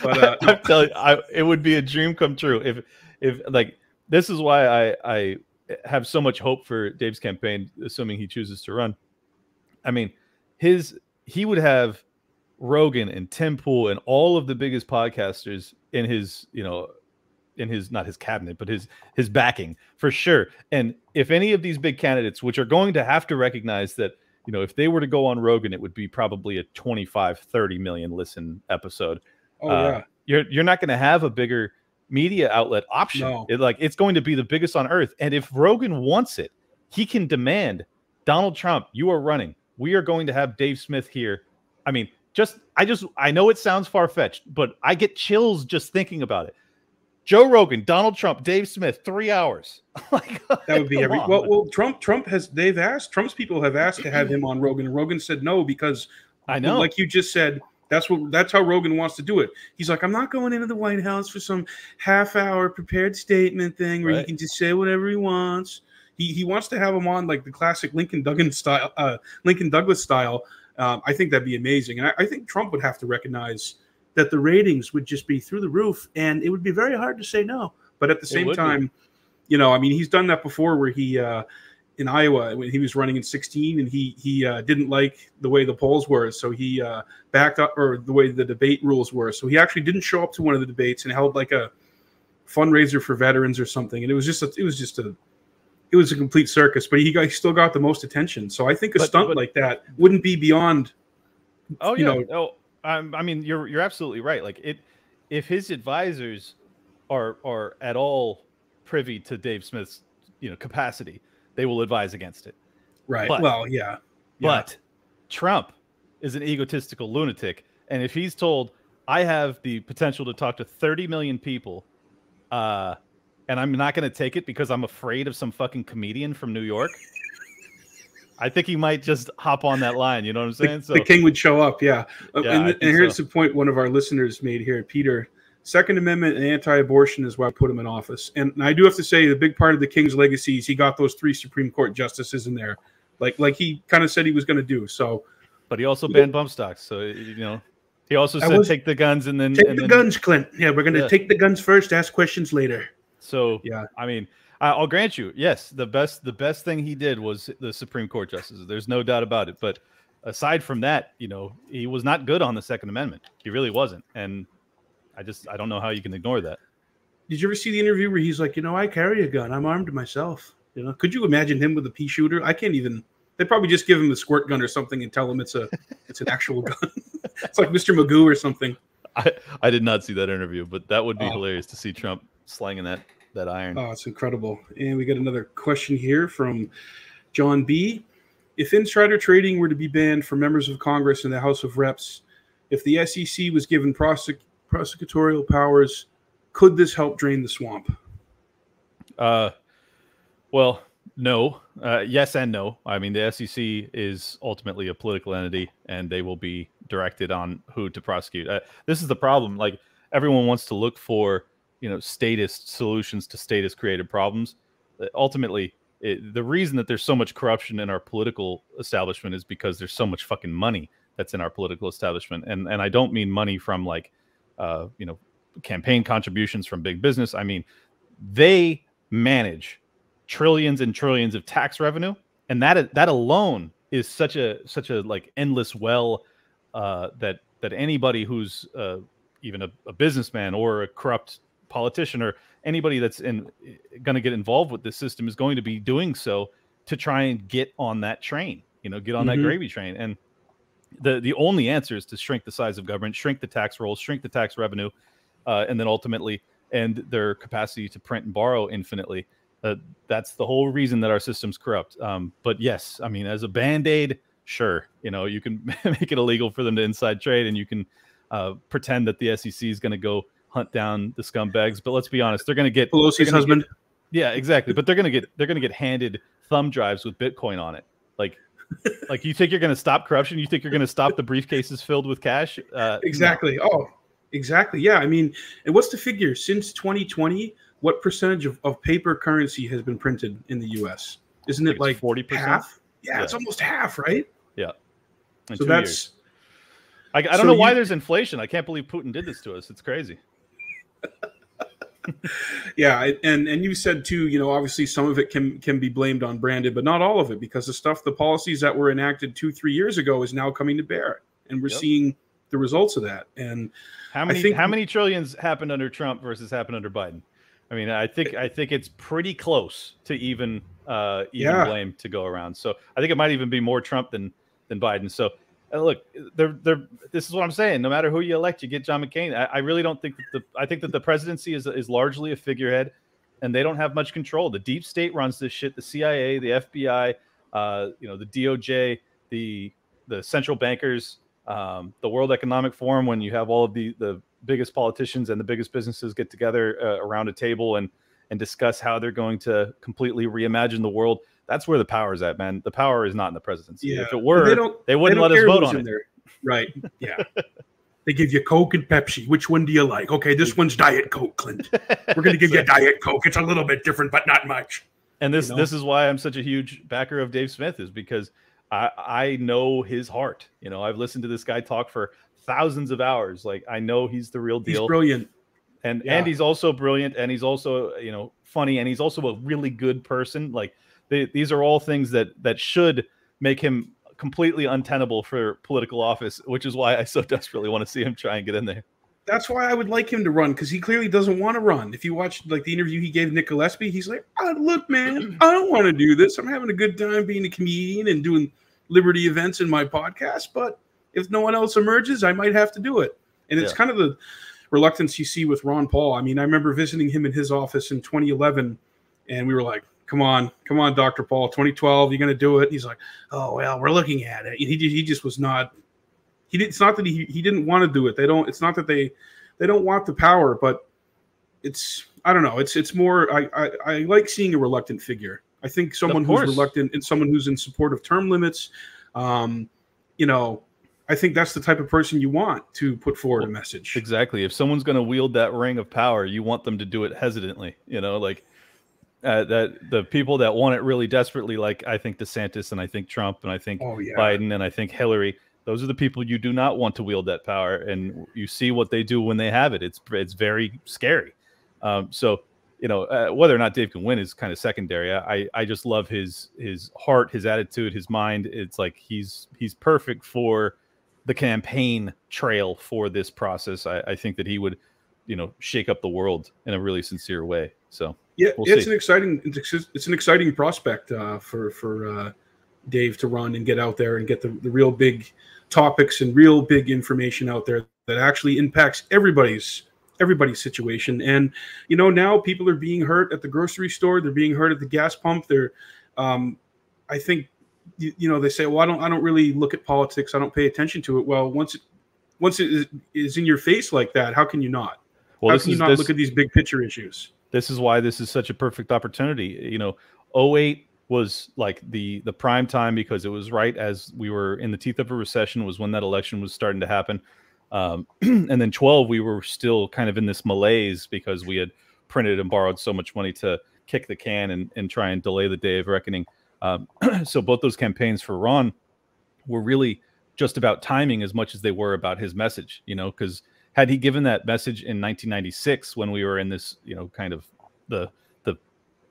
S1: But uh,
S2: I'm telling you, I, it would be a dream come true if if like this is why I I have so much hope for Dave's campaign, assuming he chooses to run. I mean, his he would have Rogan and Tim Pool and all of the biggest podcasters in his you know in his not his cabinet but his his backing for sure and if any of these big candidates which are going to have to recognize that you know if they were to go on rogan it would be probably a 25 30 million listen episode
S1: oh
S2: uh,
S1: yeah,
S2: you're you're not going to have a bigger media outlet option.
S1: No.
S2: It, like it's going to be the biggest on earth. And if Rogan wants it, he can demand Donald Trump, you are running. We are going to have Dave Smith here. I mean, just I just I know it sounds far fetched, but I get chills just thinking about it. Joe Rogan, Donald Trump, Dave Smith, three hours. like
S1: that would be every.
S2: on.
S1: Well, well, Trump, Trump has. They've asked. Trump's people have asked to have him on Rogan, Rogan said no because
S2: I know.
S1: like you just said that's what that's how rogan wants to do it he's like i'm not going into the white house for some half hour prepared statement thing where he can just say whatever he wants he, he wants to have him on like the classic lincoln duggan style uh, lincoln douglas style um, i think that'd be amazing. And I, I think trump would have to recognize that the ratings would just be through the roof and it would be very hard to say no. But at the same
S2: would be.
S1: time you know i mean he's done that before where he uh in Iowa when he was running in 16 and he he uh, didn't like the way the polls were. So he uh, backed up or the way the debate rules were. So he actually didn't show up to one of the debates and held like a fundraiser for veterans or something. And it was just a, it was just a it was a complete circus but he, got, he still got the most attention so I think a
S2: But-
S1: stunt
S2: but-
S1: like that wouldn't be beyond
S2: Oh
S1: you
S2: yeah.
S1: know-
S2: oh, um, I mean, you're you're absolutely right. Like it, if his advisors are are at all privy to Dave Smith's you know capacity, they will advise against it.
S1: right
S2: But-
S1: well yeah Yeah.
S2: But Trump is an egotistical lunatic, and if he's told, "I have the potential to talk to 30 million people," uh, and I'm not going to take it because I'm afraid of some fucking comedian from New York. I think he might just hop on that line. You know what I'm saying?
S1: the, the king would show up yeah, Uh,
S2: Yeah,
S1: and, and here's
S2: so.
S1: the point one of our listeners made here peter second amendment and anti-abortion is why i put him in office and i do have to say the big part of the king's legacy is he got those three supreme court justices in there like like he kind of said he was going to do so
S2: But he also banned bump stocks, so you know. He also said
S1: was-
S2: take the guns and then
S1: take
S2: and
S1: the
S2: then,
S1: guns clint yeah we're going to
S2: Yeah.
S1: take the guns first ask questions later
S2: So
S1: Yeah.
S2: I mean, I'll grant you, yes, the best the best thing he did was the Supreme Court justices. There's no doubt about it. But aside from that, you know, he was not good on the Second Amendment. He really wasn't, and I just I don't know how you can ignore that.
S1: did you ever see the interview where he's like you know i carry a gun i'm armed myself you know could you imagine him with a pea shooter i can't even they probably just give him a squirt gun or something and tell him it's a it's an actual gun it's like mr magoo or something
S2: I I did not see that interview, but that would be
S1: Oh.
S2: hilarious to see Trump slanging that that iron.
S1: Oh, it's incredible. And we got another question here from John B. If insider trading were to be banned for members of Congress and the House of Reps, if the SEC was given prosec- prosecutorial powers, could this help drain the swamp?
S2: Uh, well, no. Uh, yes and no. I mean, the SEC is ultimately a political entity, and they will be directed on who to prosecute. Uh, this is the problem. Like everyone wants to look for, you know, statist solutions to statist created problems. Uh, Ultimately, it, the reason that there's so much corruption in our political establishment is because there's so much fucking money that's in our political establishment, and and I don't mean money from like, uh, you know, campaign contributions from big business. I mean, they manage trillions and trillions of tax revenue, and that that alone is such a such a like endless well uh, that that anybody who's uh, even a, a, businessman or a corrupt politician or anybody that's in going to get involved with this system is going to be doing so to try and get on that train you know get on mm-hmm. that gravy train. And the the only answer is to shrink the size of government shrink the tax rolls shrink the tax revenue uh, and then ultimately end their capacity to print and borrow infinitely. Uh, that's the whole reason that our system's corrupt. Um, but yes i mean as a band-aid sure you know you can make it illegal for them to inside trade and you can uh, pretend that the sec is going to go hunt down the scumbags. But let's be honest, they're going to get
S1: Pelosi's husband.
S2: Get, yeah, exactly. But they're going to get they're going to get handed thumb drives with Bitcoin on it. Like, like you think you're going to stop corruption? You think you're going to stop the briefcases filled with cash?
S1: Uh, exactly. No. Oh, exactly. Yeah. I mean, and what's the figure since 2020? What percentage of, of paper currency has been printed in the U.S.? Isn't it like
S2: 40
S1: half? Yeah, yeah, it's almost half, right?
S2: Yeah.
S1: In so that's. Years.
S2: I, I don't so know why there's inflation. I can't believe Putin did this to us. It's crazy.
S1: Yeah, and and you said too, you know, obviously some of it can can be blamed on Brandon, but not all of it because the stuff, the policies that were enacted two, three years ago is now coming to bear, and we're yep. seeing the results of that. And
S2: how many think, how many trillions happened under Trump versus happened under Biden? I mean, I think I think it's pretty close to even uh, even yeah. blame to go around. So I think it might even be more Trump than than Biden. So look, they're, they're, this is what I'm saying. No matter who you elect, you get John McCain. I, I, really don't think that the I think that the presidency is is largely a figurehead, and they don't have much control. The deep state runs this shit. The CIA, the FBI, uh, you know, the DOJ, the the central bankers, um, the World Economic Forum. When you have all of the the biggest politicians and the biggest businesses get together uh, around a table and and discuss how they're going to completely reimagine the world that's where the power is at, man. The power is not in the presidency. Yeah. If it were, they, don't, they wouldn't they let us vote on it. There.
S1: Right. Yeah. they give you Coke and Pepsi. Which one do you like? Okay, this one's Diet Coke, Clint. We're going to give you Diet Coke. It's a little bit different, but not much.
S2: And this you know? this is why I'm such a huge backer of Dave Smith is because I I know his heart. You know, I've listened to this guy talk for thousands of hours. Like I know he's the real deal.
S1: He's brilliant.
S2: And yeah. and he's also brilliant and he's also, you know, funny and he's also a really good person. Like they, these are all things that that should make him completely untenable for political office, which is why I so desperately want to see him try and get in there.
S1: That's why I would like him to run because he clearly doesn't want to run. If you watch like the interview he gave Nick Gillespie, he's like, oh, "Look, man, I don't want to do this. I'm having a good time being a comedian and doing Liberty events in my podcast, but if no one else emerges, I might have to do it." And it's yeah. kind of the reluctance you see with Ron Paul. I mean, I remember visiting him in his office in 2011, and we were like, come on, come on, Dr. Paul, 2012, you're going to do it. he's like, oh, well, we're looking at it. He, he just was not, he did, it's not that he, he didn't want to do it. They don't, it's not that they, they don't want the power, but it's, I don't know. It's, it's more, I, I, I like seeing a reluctant figure. I think someone who's reluctant and someone who's in support of term limits, um, you know, I think that's the type of person you want to put forward a message.
S2: Exactly. If someone's going to wield that ring of power, you want them to do it hesitantly. You know, like uh, that the people that want it really desperately, like I think DeSantis and I think Trump and I think oh, yeah. Biden and I think Hillary, those are the people you do not want to wield that power, and you see what they do when they have it. It's it's very scary. Um, so you know uh, whether or not Dave can win is kind of secondary. I I just love his his heart, his attitude, his mind. It's like he's he's perfect for the campaign trail for this process. I, I think that he would you know shake up the world in a really sincere way. So.
S1: Yeah, we'll it's see. an exciting it's an exciting prospect uh, for for uh, Dave to run and get out there and get the, the real big topics and real big information out there that actually impacts everybody's everybody's situation. And you know now people are being hurt at the grocery store, they're being hurt at the gas pump. They're, um, I think, you, you, know, they say, well, I don't I don't really look at politics, I don't pay attention to it. Well, once it once it is, is in your face like that, how can you not? Well, how can you not this, look at these big picture issues?
S2: this is why this is such a perfect opportunity. You know, 08 was like the the prime time because it was right as we were in the teeth of a recession was when that election was starting to happen. Um, and then 12 we were still kind of in this malaise because we had printed and borrowed so much money to kick the can and, and try and delay the day of reckoning. Um, so both those campaigns for Ron were really just about timing as much as they were about his message, you know, because had he given that message in 1996 when we were in this, you know, kind of the the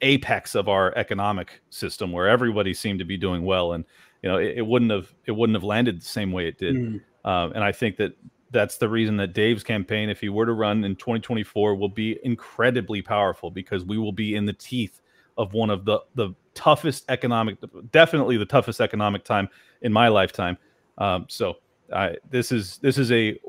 S2: apex of our economic system where everybody seemed to be doing well and you know it, it wouldn't have it wouldn't have landed the same way it did mm. um, and i think that that's the reason that dave's campaign if he were to run in 2024 will be incredibly powerful because we will be in the teeth of one of the the toughest economic definitely the toughest economic time in my lifetime um, so I, this is this is a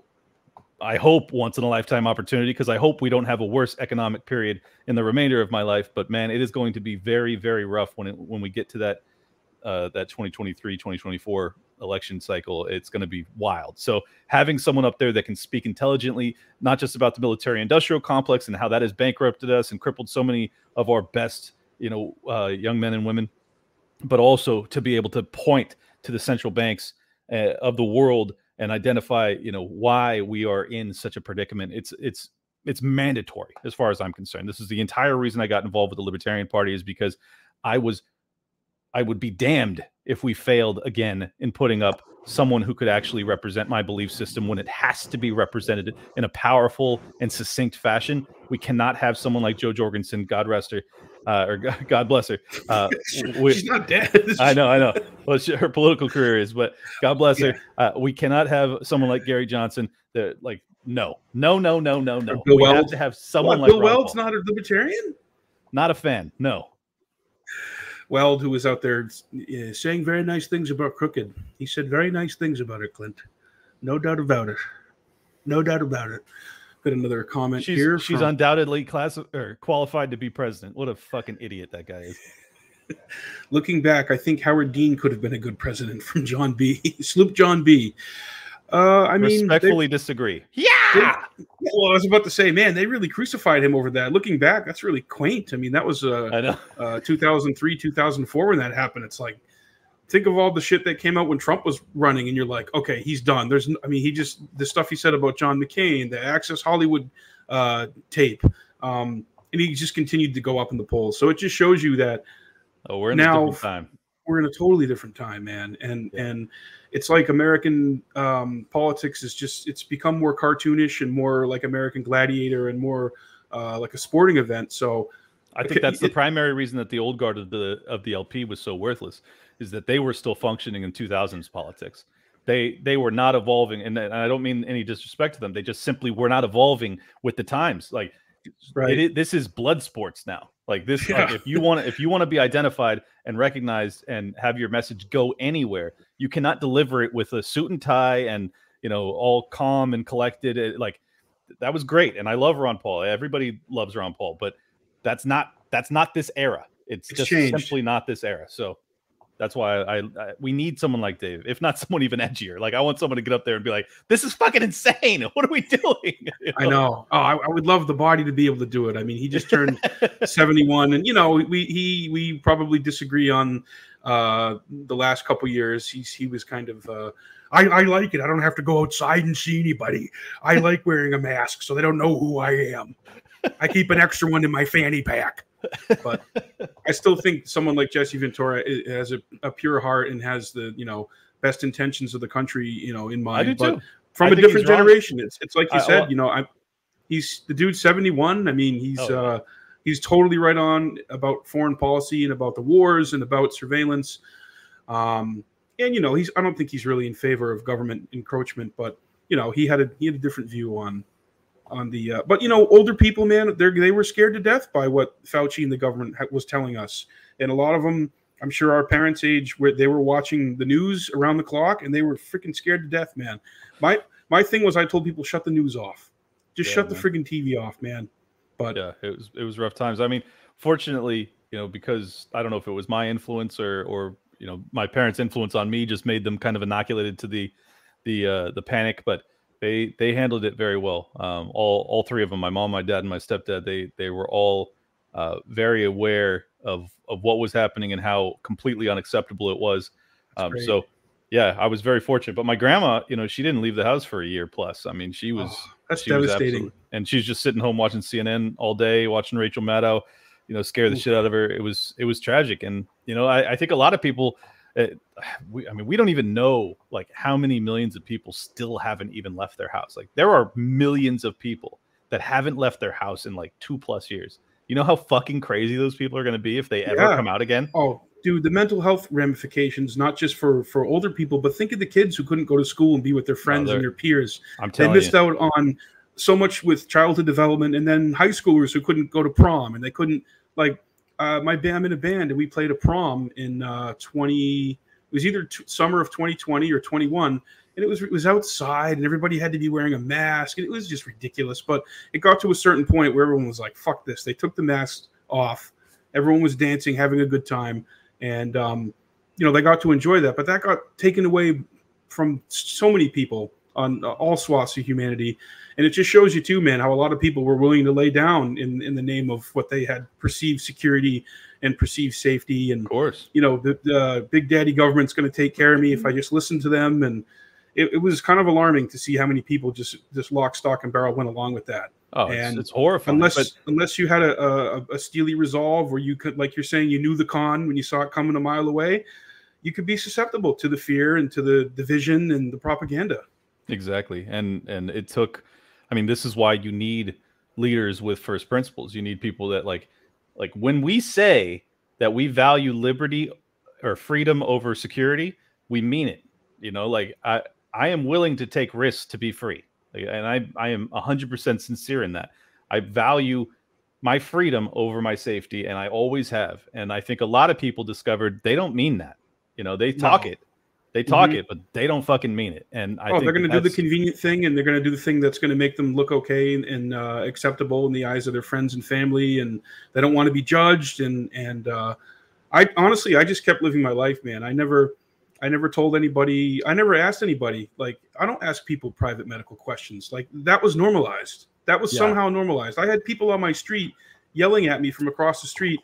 S2: I hope once in a lifetime opportunity because I hope we don't have a worse economic period in the remainder of my life. But man, it is going to be very, very rough when it, when we get to that uh, that 2023 2024 election cycle. It's going to be wild. So having someone up there that can speak intelligently, not just about the military industrial complex and how that has bankrupted us and crippled so many of our best, you know, uh, young men and women, but also to be able to point to the central banks uh, of the world and identify you know why we are in such a predicament it's it's it's mandatory as far as i'm concerned. This is the entire reason i got involved with the libertarian party is because i was i would be damned if we failed again in putting up someone who could actually represent my belief system when it has to be represented in a powerful and succinct fashion. We cannot have someone like Jo Jorgensen god rest her uh, or God bless her. Uh,
S1: we, She's not dead.
S2: I know, I know. Well, she, her political career is, but God bless yeah. her. Uh, we cannot have someone like Gary Johnson. That like, no, no, no, no, no, no. Bill we Weld? have to have someone what, like
S1: Bill Ron Weld's Paul. not a libertarian.
S2: Not a fan. No.
S1: Weld, who was out there uh, saying very nice things about Crooked, he said very nice things about it, Clint. No doubt about it. No doubt about it. Got another comment
S2: she's,
S1: here.
S2: She's from... undoubtedly class or qualified to be president. What a fucking idiot that guy is.
S1: Looking back, I think Howard Dean could have been a good president from John B. Sloop John B. Uh, I mean,
S2: respectfully disagree.
S1: Yeah. They, well, I was about to say, man, they really crucified him over that. Looking back, that's really quaint. I mean, that was uh, I know. uh 2003, 2004 when that happened. It's like think of all the shit that came out when Trump was running, and you're like, okay, he's done. There's, I mean, he just the stuff he said about John McCain, the Access Hollywood uh, tape, um, and he just continued to go up in the polls. So it just shows you that.
S2: Oh, we're in now, a different time.
S1: We're in a totally different time, man, and yeah. and it's like American um, politics is just it's become more cartoonish and more like American Gladiator and more uh, like a sporting event. So.
S2: I think that's the primary reason that the old guard of the of the LP was so worthless is that they were still functioning in 2000s politics. They they were not evolving, and, and I don't mean any disrespect to them. They just simply were not evolving with the times. Like, right. It, this is blood sports now. Like this, yeah. like if you want to, if you want to be identified and recognized and have your message go anywhere, you cannot deliver it with a suit and tie and you know all calm and collected. It, like that was great, and I love Ron Paul. Everybody loves Ron Paul, but that's not that's not this era. It's, it's just changed. simply not this era. So that's why I, I, we need someone like Dave, if not someone even edgier. Like I want someone to get up there and be like, "This is fucking insane. What are we doing?"
S1: You know? I know. Oh, I, I, would love the body to be able to do it. I mean, he just turned seventy-one, and you know, we he we probably disagree on uh, the last couple years. He's he was kind of. Uh, I, I like it. I don't have to go outside and see anybody. I like wearing a mask so they don't know who I am. I keep an extra one in my fanny pack but I still think someone like Jesse Ventura has a, a, pure heart and has the you know best intentions of the country you know in mind. but too. from I a different generation, it's it's like you I, said, well, you know, I he's the dude seventy one. I mean, he's oh. uh, he's totally right on about foreign policy and about the wars and about surveillance. Um, and you know, he's I don't think he's really in favor of government encroachment, but you know, he had a he had a different view on on the uh, but you know older people man they they were scared to death by what Fauci and the government was telling us. And a lot of them I'm sure our parents age where they were watching the news around the clock and they were freaking scared to death man. My my thing was I told people shut the news off. Just yeah, shut man. the freaking TV off man. But
S2: yeah it was it was rough times. I mean fortunately you know because I don't know if it was my influence or or you know my parents influence on me just made them kind of inoculated to the the uh the panic but they they handled it very well. Um, all all three of them, my mom, my dad, and my stepdad, they they were all uh, very aware of of what was happening and how completely unacceptable it was. Um, so yeah, I was very fortunate. But my grandma, you know, she didn't leave the house for a year plus. I mean, she was
S1: oh, that's devastating.
S2: Was and she's just sitting home watching CNN all day, watching Rachel Maddow. you know, scare the shit out of her. It was it was tragic, and you know, I, I think a lot of people. Uh, we, I mean, we don't even know like how many millions of people still haven't even left their house. Like, there are millions of people that haven't left their house in like two plus years. You know how fucking crazy those people are going to be if they ever yeah. come out again?
S1: Oh, dude, the mental health ramifications, not just for for older people, but think of the kids who couldn't go to school and be with their friends no, and their peers.
S2: I'm telling
S1: they missed
S2: you.
S1: out on so much with childhood development, and then high schoolers who couldn't go to prom and they couldn't like. Uh, my band in a band, and we played a prom in uh, 20. It was either t- summer of 2020 or 21, and it was it was outside, and everybody had to be wearing a mask, and it was just ridiculous. But it got to a certain point where everyone was like, "Fuck this!" They took the masks off. Everyone was dancing, having a good time, and um, you know they got to enjoy that. But that got taken away from so many people on all swaths of humanity and it just shows you too, man, how a lot of people were willing to lay down in in the name of what they had perceived security and perceived safety. And
S2: of course,
S1: you know, the, the big daddy government's going to take care of me if I just listen to them. And it, it, was kind of alarming to see how many people just just lock, stock, and barrel went along with that.
S2: Oh, and it's, it's horrifying.
S1: Unless
S2: but...
S1: unless you had a, a, a steely resolve, where you could, like you're saying, you knew the con when you saw it coming a mile away, you could be susceptible to the fear and to the division and the propaganda.
S2: Exactly, and and it took I mean, this is why you need leaders with first principles. You need people that like like when we say that we value liberty or freedom over security, we mean it. You know, like I I am willing to take risks to be free. Like, and I I am 100% sincere in that. I value my freedom over my safety and I always have. And I think a lot of people discovered they don't mean that. You know, they talk no. it, they talk mm-hmm. it, but they don't fucking mean it. And I
S1: oh, they're going to do the convenient thing, and they're going to do the thing that's going to make them look okay and, and uh, acceptable in the eyes of their friends and family, and they don't want to be judged. And and uh, I honestly, I just kept living my life, man. I never, I never told anybody. I never asked anybody. Like I don't ask people private medical questions. Like that was normalized. That was yeah. somehow normalized. I had people on my street yelling at me from across the street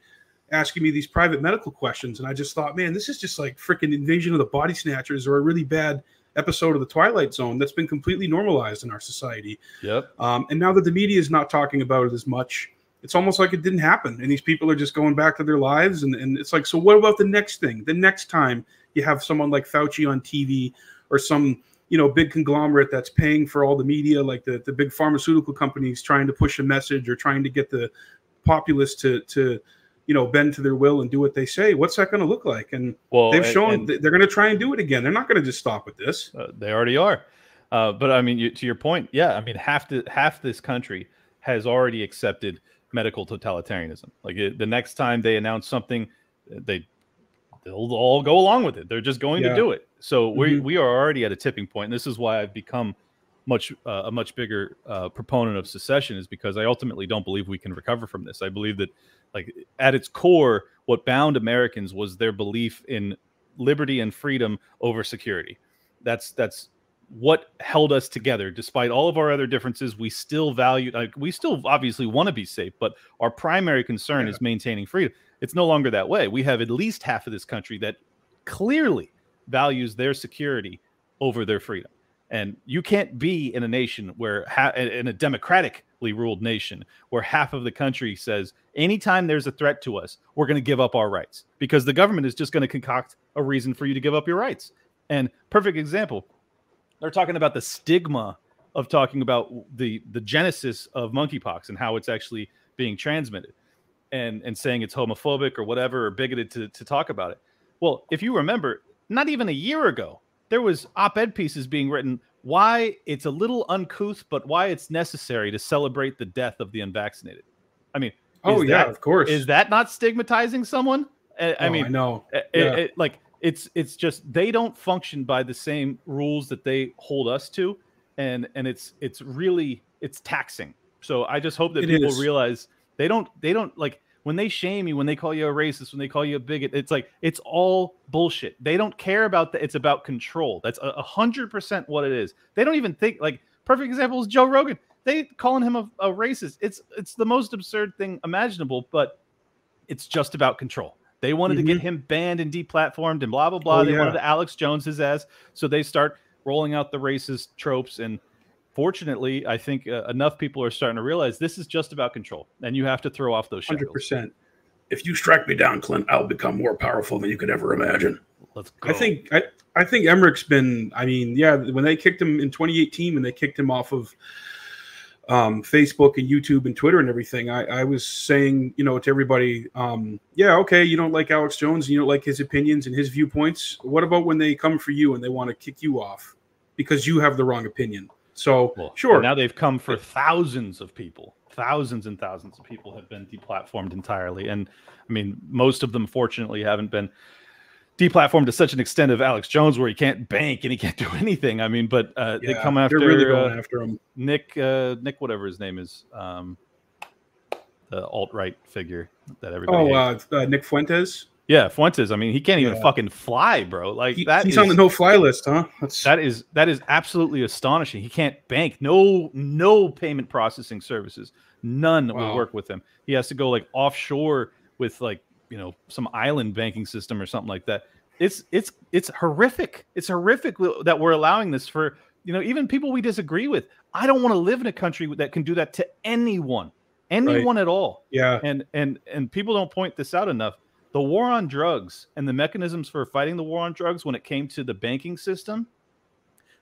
S1: asking me these private medical questions. And I just thought, man, this is just like freaking invasion of the body snatchers or a really bad episode of the Twilight Zone that's been completely normalized in our society.
S2: Yep.
S1: Um, and now that the media is not talking about it as much, it's almost like it didn't happen. And these people are just going back to their lives. And, and it's like, so what about the next thing? The next time you have someone like Fauci on TV or some you know big conglomerate that's paying for all the media like the, the big pharmaceutical companies trying to push a message or trying to get the populace to to you know bend to their will and do what they say what's that going to look like? And well, they've and, shown and they're going to try and do it again. They're not going to just stop with this.
S2: Uh, they already are. Uh, but i mean you, to your point yeah i mean half the half this country has already accepted medical totalitarianism. Like it, the next time they announce something they they'll all go along with it. They're just going yeah. to do it. So mm-hmm. we we are already at a tipping point and this is why i've become much uh, a much bigger uh, proponent of secession is because I ultimately don't believe we can recover from this. I believe that like at its core, what bound Americans was their belief in liberty and freedom over security. That's that's what held us together despite all of our other differences we still value like we still obviously want to be safe but our primary concern yeah. is maintaining freedom it's no longer that way we have at least half of this country that clearly values their security over their freedom and you can't be in a nation where ha- in a democratically ruled nation where half of the country says anytime there's a threat to us, we're going to give up our rights because the government is just going to concoct a reason for you to give up your rights. And perfect example, they're talking about the stigma of talking about the the genesis of monkeypox and how it's actually being transmitted and and saying it's homophobic or whatever or bigoted to, to talk about it. Well, if you remember, not even a year ago, there was op-ed pieces being written why it's a little uncouth, but why it's necessary to celebrate the death of the unvaccinated. I mean,
S1: oh yeah, of course.
S2: Is that not stigmatizing someone? I,
S1: I
S2: oh, mean,
S1: I know.
S2: It, yeah. it, like it's it's just they don't function by the same rules that they hold us to, and and it's it's really it's taxing. So I just hope that it people is. realize they don't they don't like when they shame you, when they call you a racist, when they call you a bigot, it's like it's all bullshit. They don't care about that. It's about control. That's a hundred percent what it is. They don't even think like perfect example is Joe Rogan. They calling him a, a racist. It's it's the most absurd thing imaginable, but it's just about control. They wanted mm-hmm. to get mm-hmm. him banned and deplatformed and blah blah blah. Oh, they yeah. wanted Alex Jones his ass, so they start rolling out the racist tropes and fortunately, I think uh, enough people are starting to realize this is just about control, and you have to throw off those shackles.
S1: Hundred percent. if you strike me down, Clint, I'll become more powerful than you could ever imagine.
S2: Let's go.
S1: I think I, I think Emmerich's been. I mean, yeah, when they kicked him in 2018, when they kicked him off of um, Facebook and YouTube and Twitter and everything, I, I was saying, you know, to everybody, um, yeah, okay, you don't like Alex Jones, you don't like his opinions and his viewpoints. What about when they come for you and they want to kick you off because you have the wrong opinion? So
S2: Well,
S1: sure,
S2: Now they've come for thousands of people. Thousands and thousands of people have been deplatformed entirely, and I mean, most of them, fortunately, haven't been deplatformed to such an extent of Alex Jones where he can't bank and he can't do anything. I mean, but uh, they come after
S1: really going
S2: uh,
S1: after him.
S2: Nick, uh, Nick, whatever his name is, um, the alt right figure that everybody.
S1: Oh, uh, uh, Nick Fuentes.
S2: Yeah, Fuentes. I mean, he can't even
S1: Yeah.
S2: fucking fly, bro. Like
S1: He-
S2: that
S1: he's
S2: is-
S1: on the no-fly list, huh? That's
S2: that is that is absolutely astonishing. He can't bank. No no payment processing services. None will work with him. He has to go like offshore with like, you know, some island banking system or something like that. It's it's it's horrific. It's horrific that we're allowing this for, you know, even people we disagree with. I don't want to live in a country that can do that to anyone. Anyone at all
S1: yeah,
S2: and and and people don't point this out enough the war on drugs and the mechanisms for fighting the war on drugs when it came to the banking system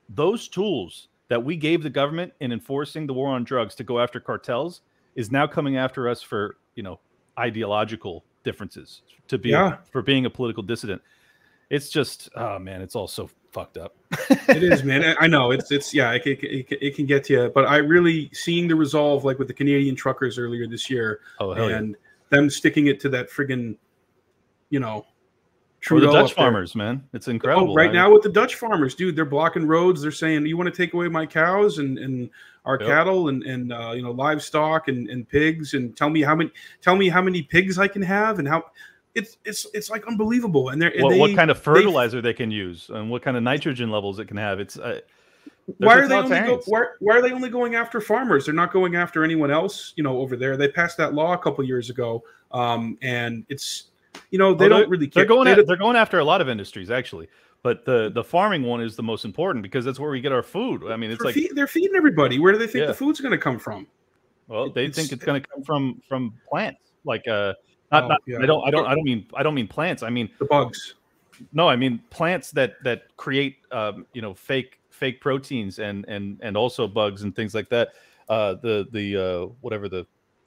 S2: those tools that we gave the government in enforcing the war on drugs to go after cartels is now coming after us for you know ideological differences to be
S1: Yeah.
S2: for being a political dissident it's just oh man it's all so fucked up
S1: it is, man. I- know it's it's yeah, it, it, it, it can get to you, but I really seeing the resolve like with the Canadian truckers earlier this year,
S2: oh hell yeah.
S1: and them sticking it to that friggin', you know,
S2: Or the Dutch farmers, man. It's incredible.
S1: Oh, right
S2: I-
S1: now with the Dutch farmers, dude, they're blocking roads. They're saying, "You want to take away my cows and and our
S2: Yep.
S1: cattle and and uh, you know livestock and and pigs and tell me how many tell me how many pigs I can have and how." It's it's it's like unbelievable, and they're and
S2: what, what kind of fertilizer they, can use and what kind of nitrogen levels it can have. It's uh,
S1: why are they only go, why, why are they only going after farmers? They're not going after anyone else, you know, over there. They passed that law a couple years ago, um, and it's you know they
S2: Well,
S1: don't really care.
S2: They're going
S1: they
S2: at, they're going after a lot of industries actually, but the the farming one is the most important because that's where we get our food. I mean, it's
S1: they're,
S2: like
S1: feed- they're feeding everybody. Where do they think
S2: Yeah.
S1: the food's going to come from?
S2: well, they
S1: it's-
S2: think it's going to come from from plants. Like uh, not,
S1: Oh,
S2: not
S1: yeah.
S2: I don't I don't I don't mean I don't mean plants. I mean
S1: The bugs.
S2: no, I mean plants that that create um, you know fake fake proteins and and and also bugs and things like that. Uh, the the uh, whatever the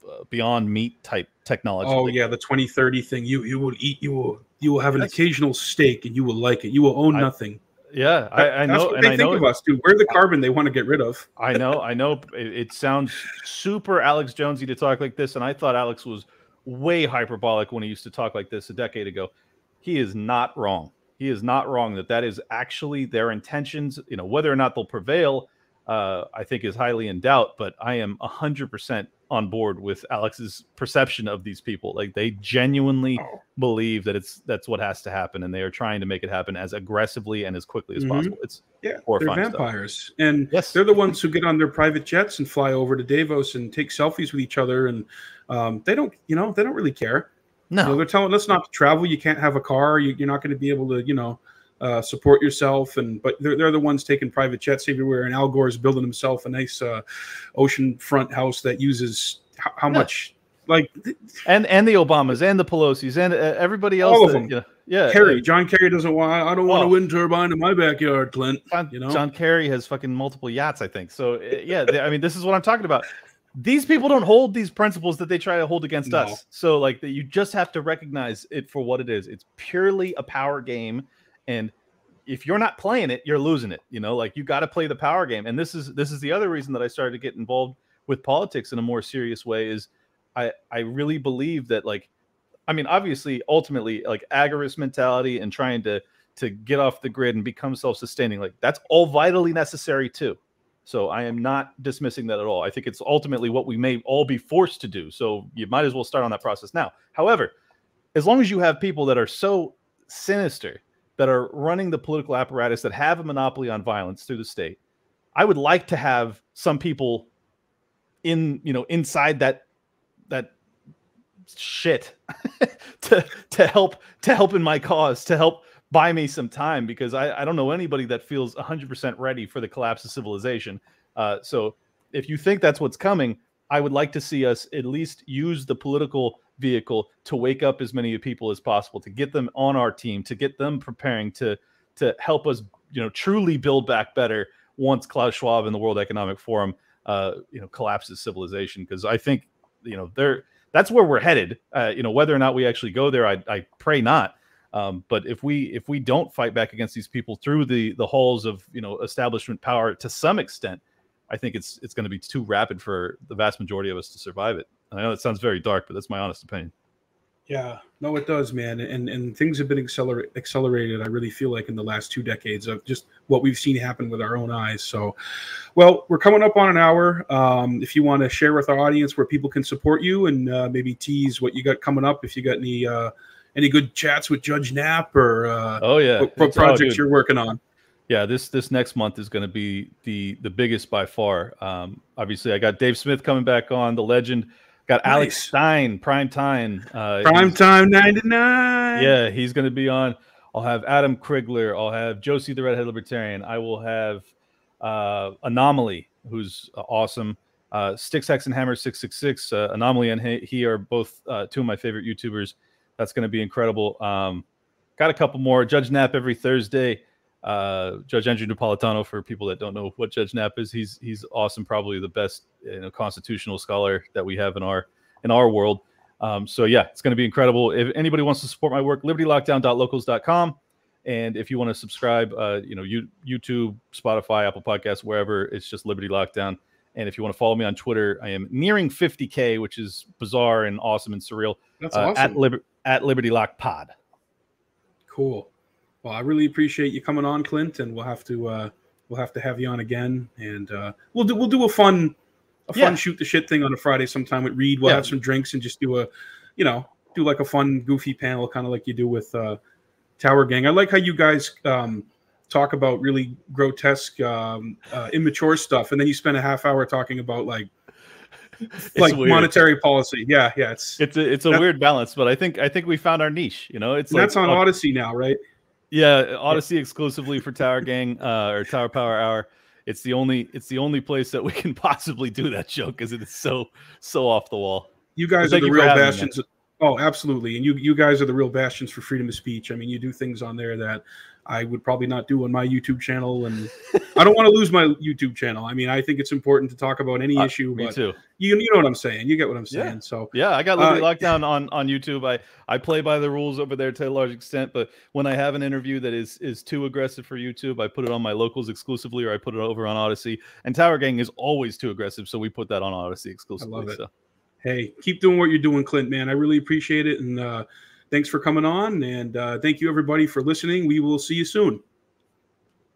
S2: uh, beyond meat type technology.
S1: Oh yeah, the 2030 thing. You you will eat. You will you will have an
S2: That's-
S1: occasional steak, and you will like it. You will own
S2: I-
S1: nothing.
S2: yeah, I, I
S1: That's
S2: know,
S1: what
S2: and
S1: they
S2: I
S1: think
S2: know
S1: of us, dude. We're the carbon they want to get rid of.
S2: I know, I know. It, it sounds super Alex Jonesy to talk like this, and I thought Alex was way hyperbolic when he used to talk like this a decade ago. He is not wrong. He is not wrong that that is actually their intentions. You know, whether or not they'll prevail, uh, I think is highly in doubt. But I am hundred percent on board with Alex's perception of these people. Like they genuinely
S1: Oh.
S2: believe that it's that's what has to happen, and they are trying to make it happen as aggressively and as quickly as
S1: Mhm.
S2: possible. It's
S1: Yeah, they're
S2: Horrifying stuff.
S1: vampires, and
S2: yes,
S1: they're the ones who get on their private jets and fly over to Davos and take selfies with each other, and um, they don't, you know, they don't really care. You know,
S2: no,
S1: they're telling us not to travel. You can't have a car. You, you're not going to be able to, you know, uh, support yourself. And but they're, they're the ones taking private jets everywhere. And Al Gore's building himself a nice uh, ocean front house that uses how, how
S2: Yeah.
S1: much, like
S2: and and the Obamas and the Pelosi's and uh, everybody else.
S1: All of
S2: that,
S1: them.
S2: you know, yeah,
S1: Kerry. John Kerry doesn't want. I don't want
S2: Oh.
S1: a wind turbine in my backyard, Clint.
S2: John,
S1: you know?
S2: John Kerry has fucking multiple yachts, I think. So uh, yeah, they- I mean, this is what I'm talking about. These people don't hold these principles that they try to hold against
S1: No.
S2: us. So like, that you just have to recognize it for what it is. It's purely a power game, and if you're not playing it, you're losing it. You know, like you got to play the power game. And this is this is the other reason that I started to get involved with politics in a more serious way. Is I I really believe that like, I mean, obviously, ultimately, like agorist mentality and trying to to get off the grid and become self-sustaining like that's all vitally necessary too so i am not dismissing that at all i think it's ultimately what we may all be forced to do so you might as well start on that process now however as long as you have people that are so sinister that are running the political apparatus that have a monopoly on violence through the state i would like to have some people in you know inside that that shit to to help to help in my cause to help buy me some time because I, I don't know anybody that feels 100% ready for the collapse of civilization. Uh, so if you think that's what's coming, I would like to see us at least use the political vehicle to wake up as many people as possible, to get them on our team, to get them preparing to to help us, you know, truly build back better once Klaus Schwab and the World Economic Forum, uh, you know, collapses civilization. Because I think, you know, they're that's where we're headed. Uh, you know, whether or not we actually go there, I, I pray not. Um, but if we if we don't fight back against these people through the the halls of you know establishment power to some extent, I think it's it's going to be too rapid for the vast majority of us to survive it. I know it sounds very dark, but that's my honest opinion.
S1: Yeah, no, it does, man, and and things have been acceler- accelerated. I really feel like in the last two decades of just what we've seen happen with our own eyes. So, well, we're coming up on an hour. Um, if you want to share with our audience where people can support you and uh, maybe tease what you got coming up, if you got any uh, any good chats with Judge Nap or uh,
S2: oh yeah,
S1: what, what projects you're working on.
S2: Yeah, this this next month is going to be the the biggest by far. Um, obviously, I got Dave Smith coming back on, the legend Got nice. Alex Stein, prime time.
S1: Uh, prime time 99.
S2: Yeah, he's going to be on. I'll have Adam Krigler. I'll have Josie the Redhead Libertarian. I will have uh, Anomaly, who's uh, awesome. Uh, Styxhexenhammer666. Uh, Anomaly and he, he are both uh, two of my favorite YouTubers. That's going to be incredible. Um, got a couple more. Judge Nap every Thursday uh, Judge Andrew Napolitano. For people that don't know what Judge Nap is, he's he's awesome, probably the best you know, constitutional scholar that we have in our in our world. Um, so yeah, it's going to be incredible. If anybody wants to support my work, libertylockdown.locals.com. And if you want to subscribe, uh, you know, you, YouTube, Spotify, Apple Podcasts, wherever, it's just Liberty Lockdown. And if you want to follow me on Twitter, I am nearing 50k, which is bizarre and awesome and surreal.
S1: That's uh, awesome.
S2: At, Liber- at Liberty Lock Pod.
S1: Cool. Well, I really appreciate you coming on, Clint, and we'll have to uh, we'll have to have you on again, and uh, we'll do we'll do a fun a fun yeah. shoot the shit thing on a Friday sometime with Reed. We'll yeah. have some drinks and just do a, you know, do like a fun goofy panel, kind of like you do with uh, Tower Gang. I like how you guys um, talk about really grotesque, um, uh, immature stuff, and then you spend a half hour talking about like like weird. monetary policy. Yeah, yeah. It's
S2: it's a, it's a that, weird balance, but I think I think we found our niche. You know, it's
S1: like, that's on Odysee now, right?
S2: Yeah, Odysee exclusively for Tower Gang uh, or Tower Power Hour. It's the only it's the only place that we can possibly do that show because it is so so off the wall.
S1: You guys are the real bastions. Oh, absolutely. And you you guys are the real bastions for freedom of speech. I mean, you do things on there that I would probably not do on my YouTube channel, and I don't want to lose my YouTube channel. I mean, I think it's important to talk about any uh, issue.
S2: Me too.
S1: You you know what I'm saying? You get what I'm saying?
S2: Yeah.
S1: So
S2: yeah, I got Liberty uh, Lockdown on on YouTube. I I play by the rules over there to a large extent, but when I have an interview that is is too aggressive for YouTube, I put it on my locals exclusively, or I put it over on Odysee. And Tower Gang is always too aggressive, so we put that on Odysee exclusively. I love it. So.
S1: Hey, keep doing what you're doing, Clint. Man, I really appreciate it, and. uh thanks for coming on. And uh, thank you, everybody, for listening. We will see you soon.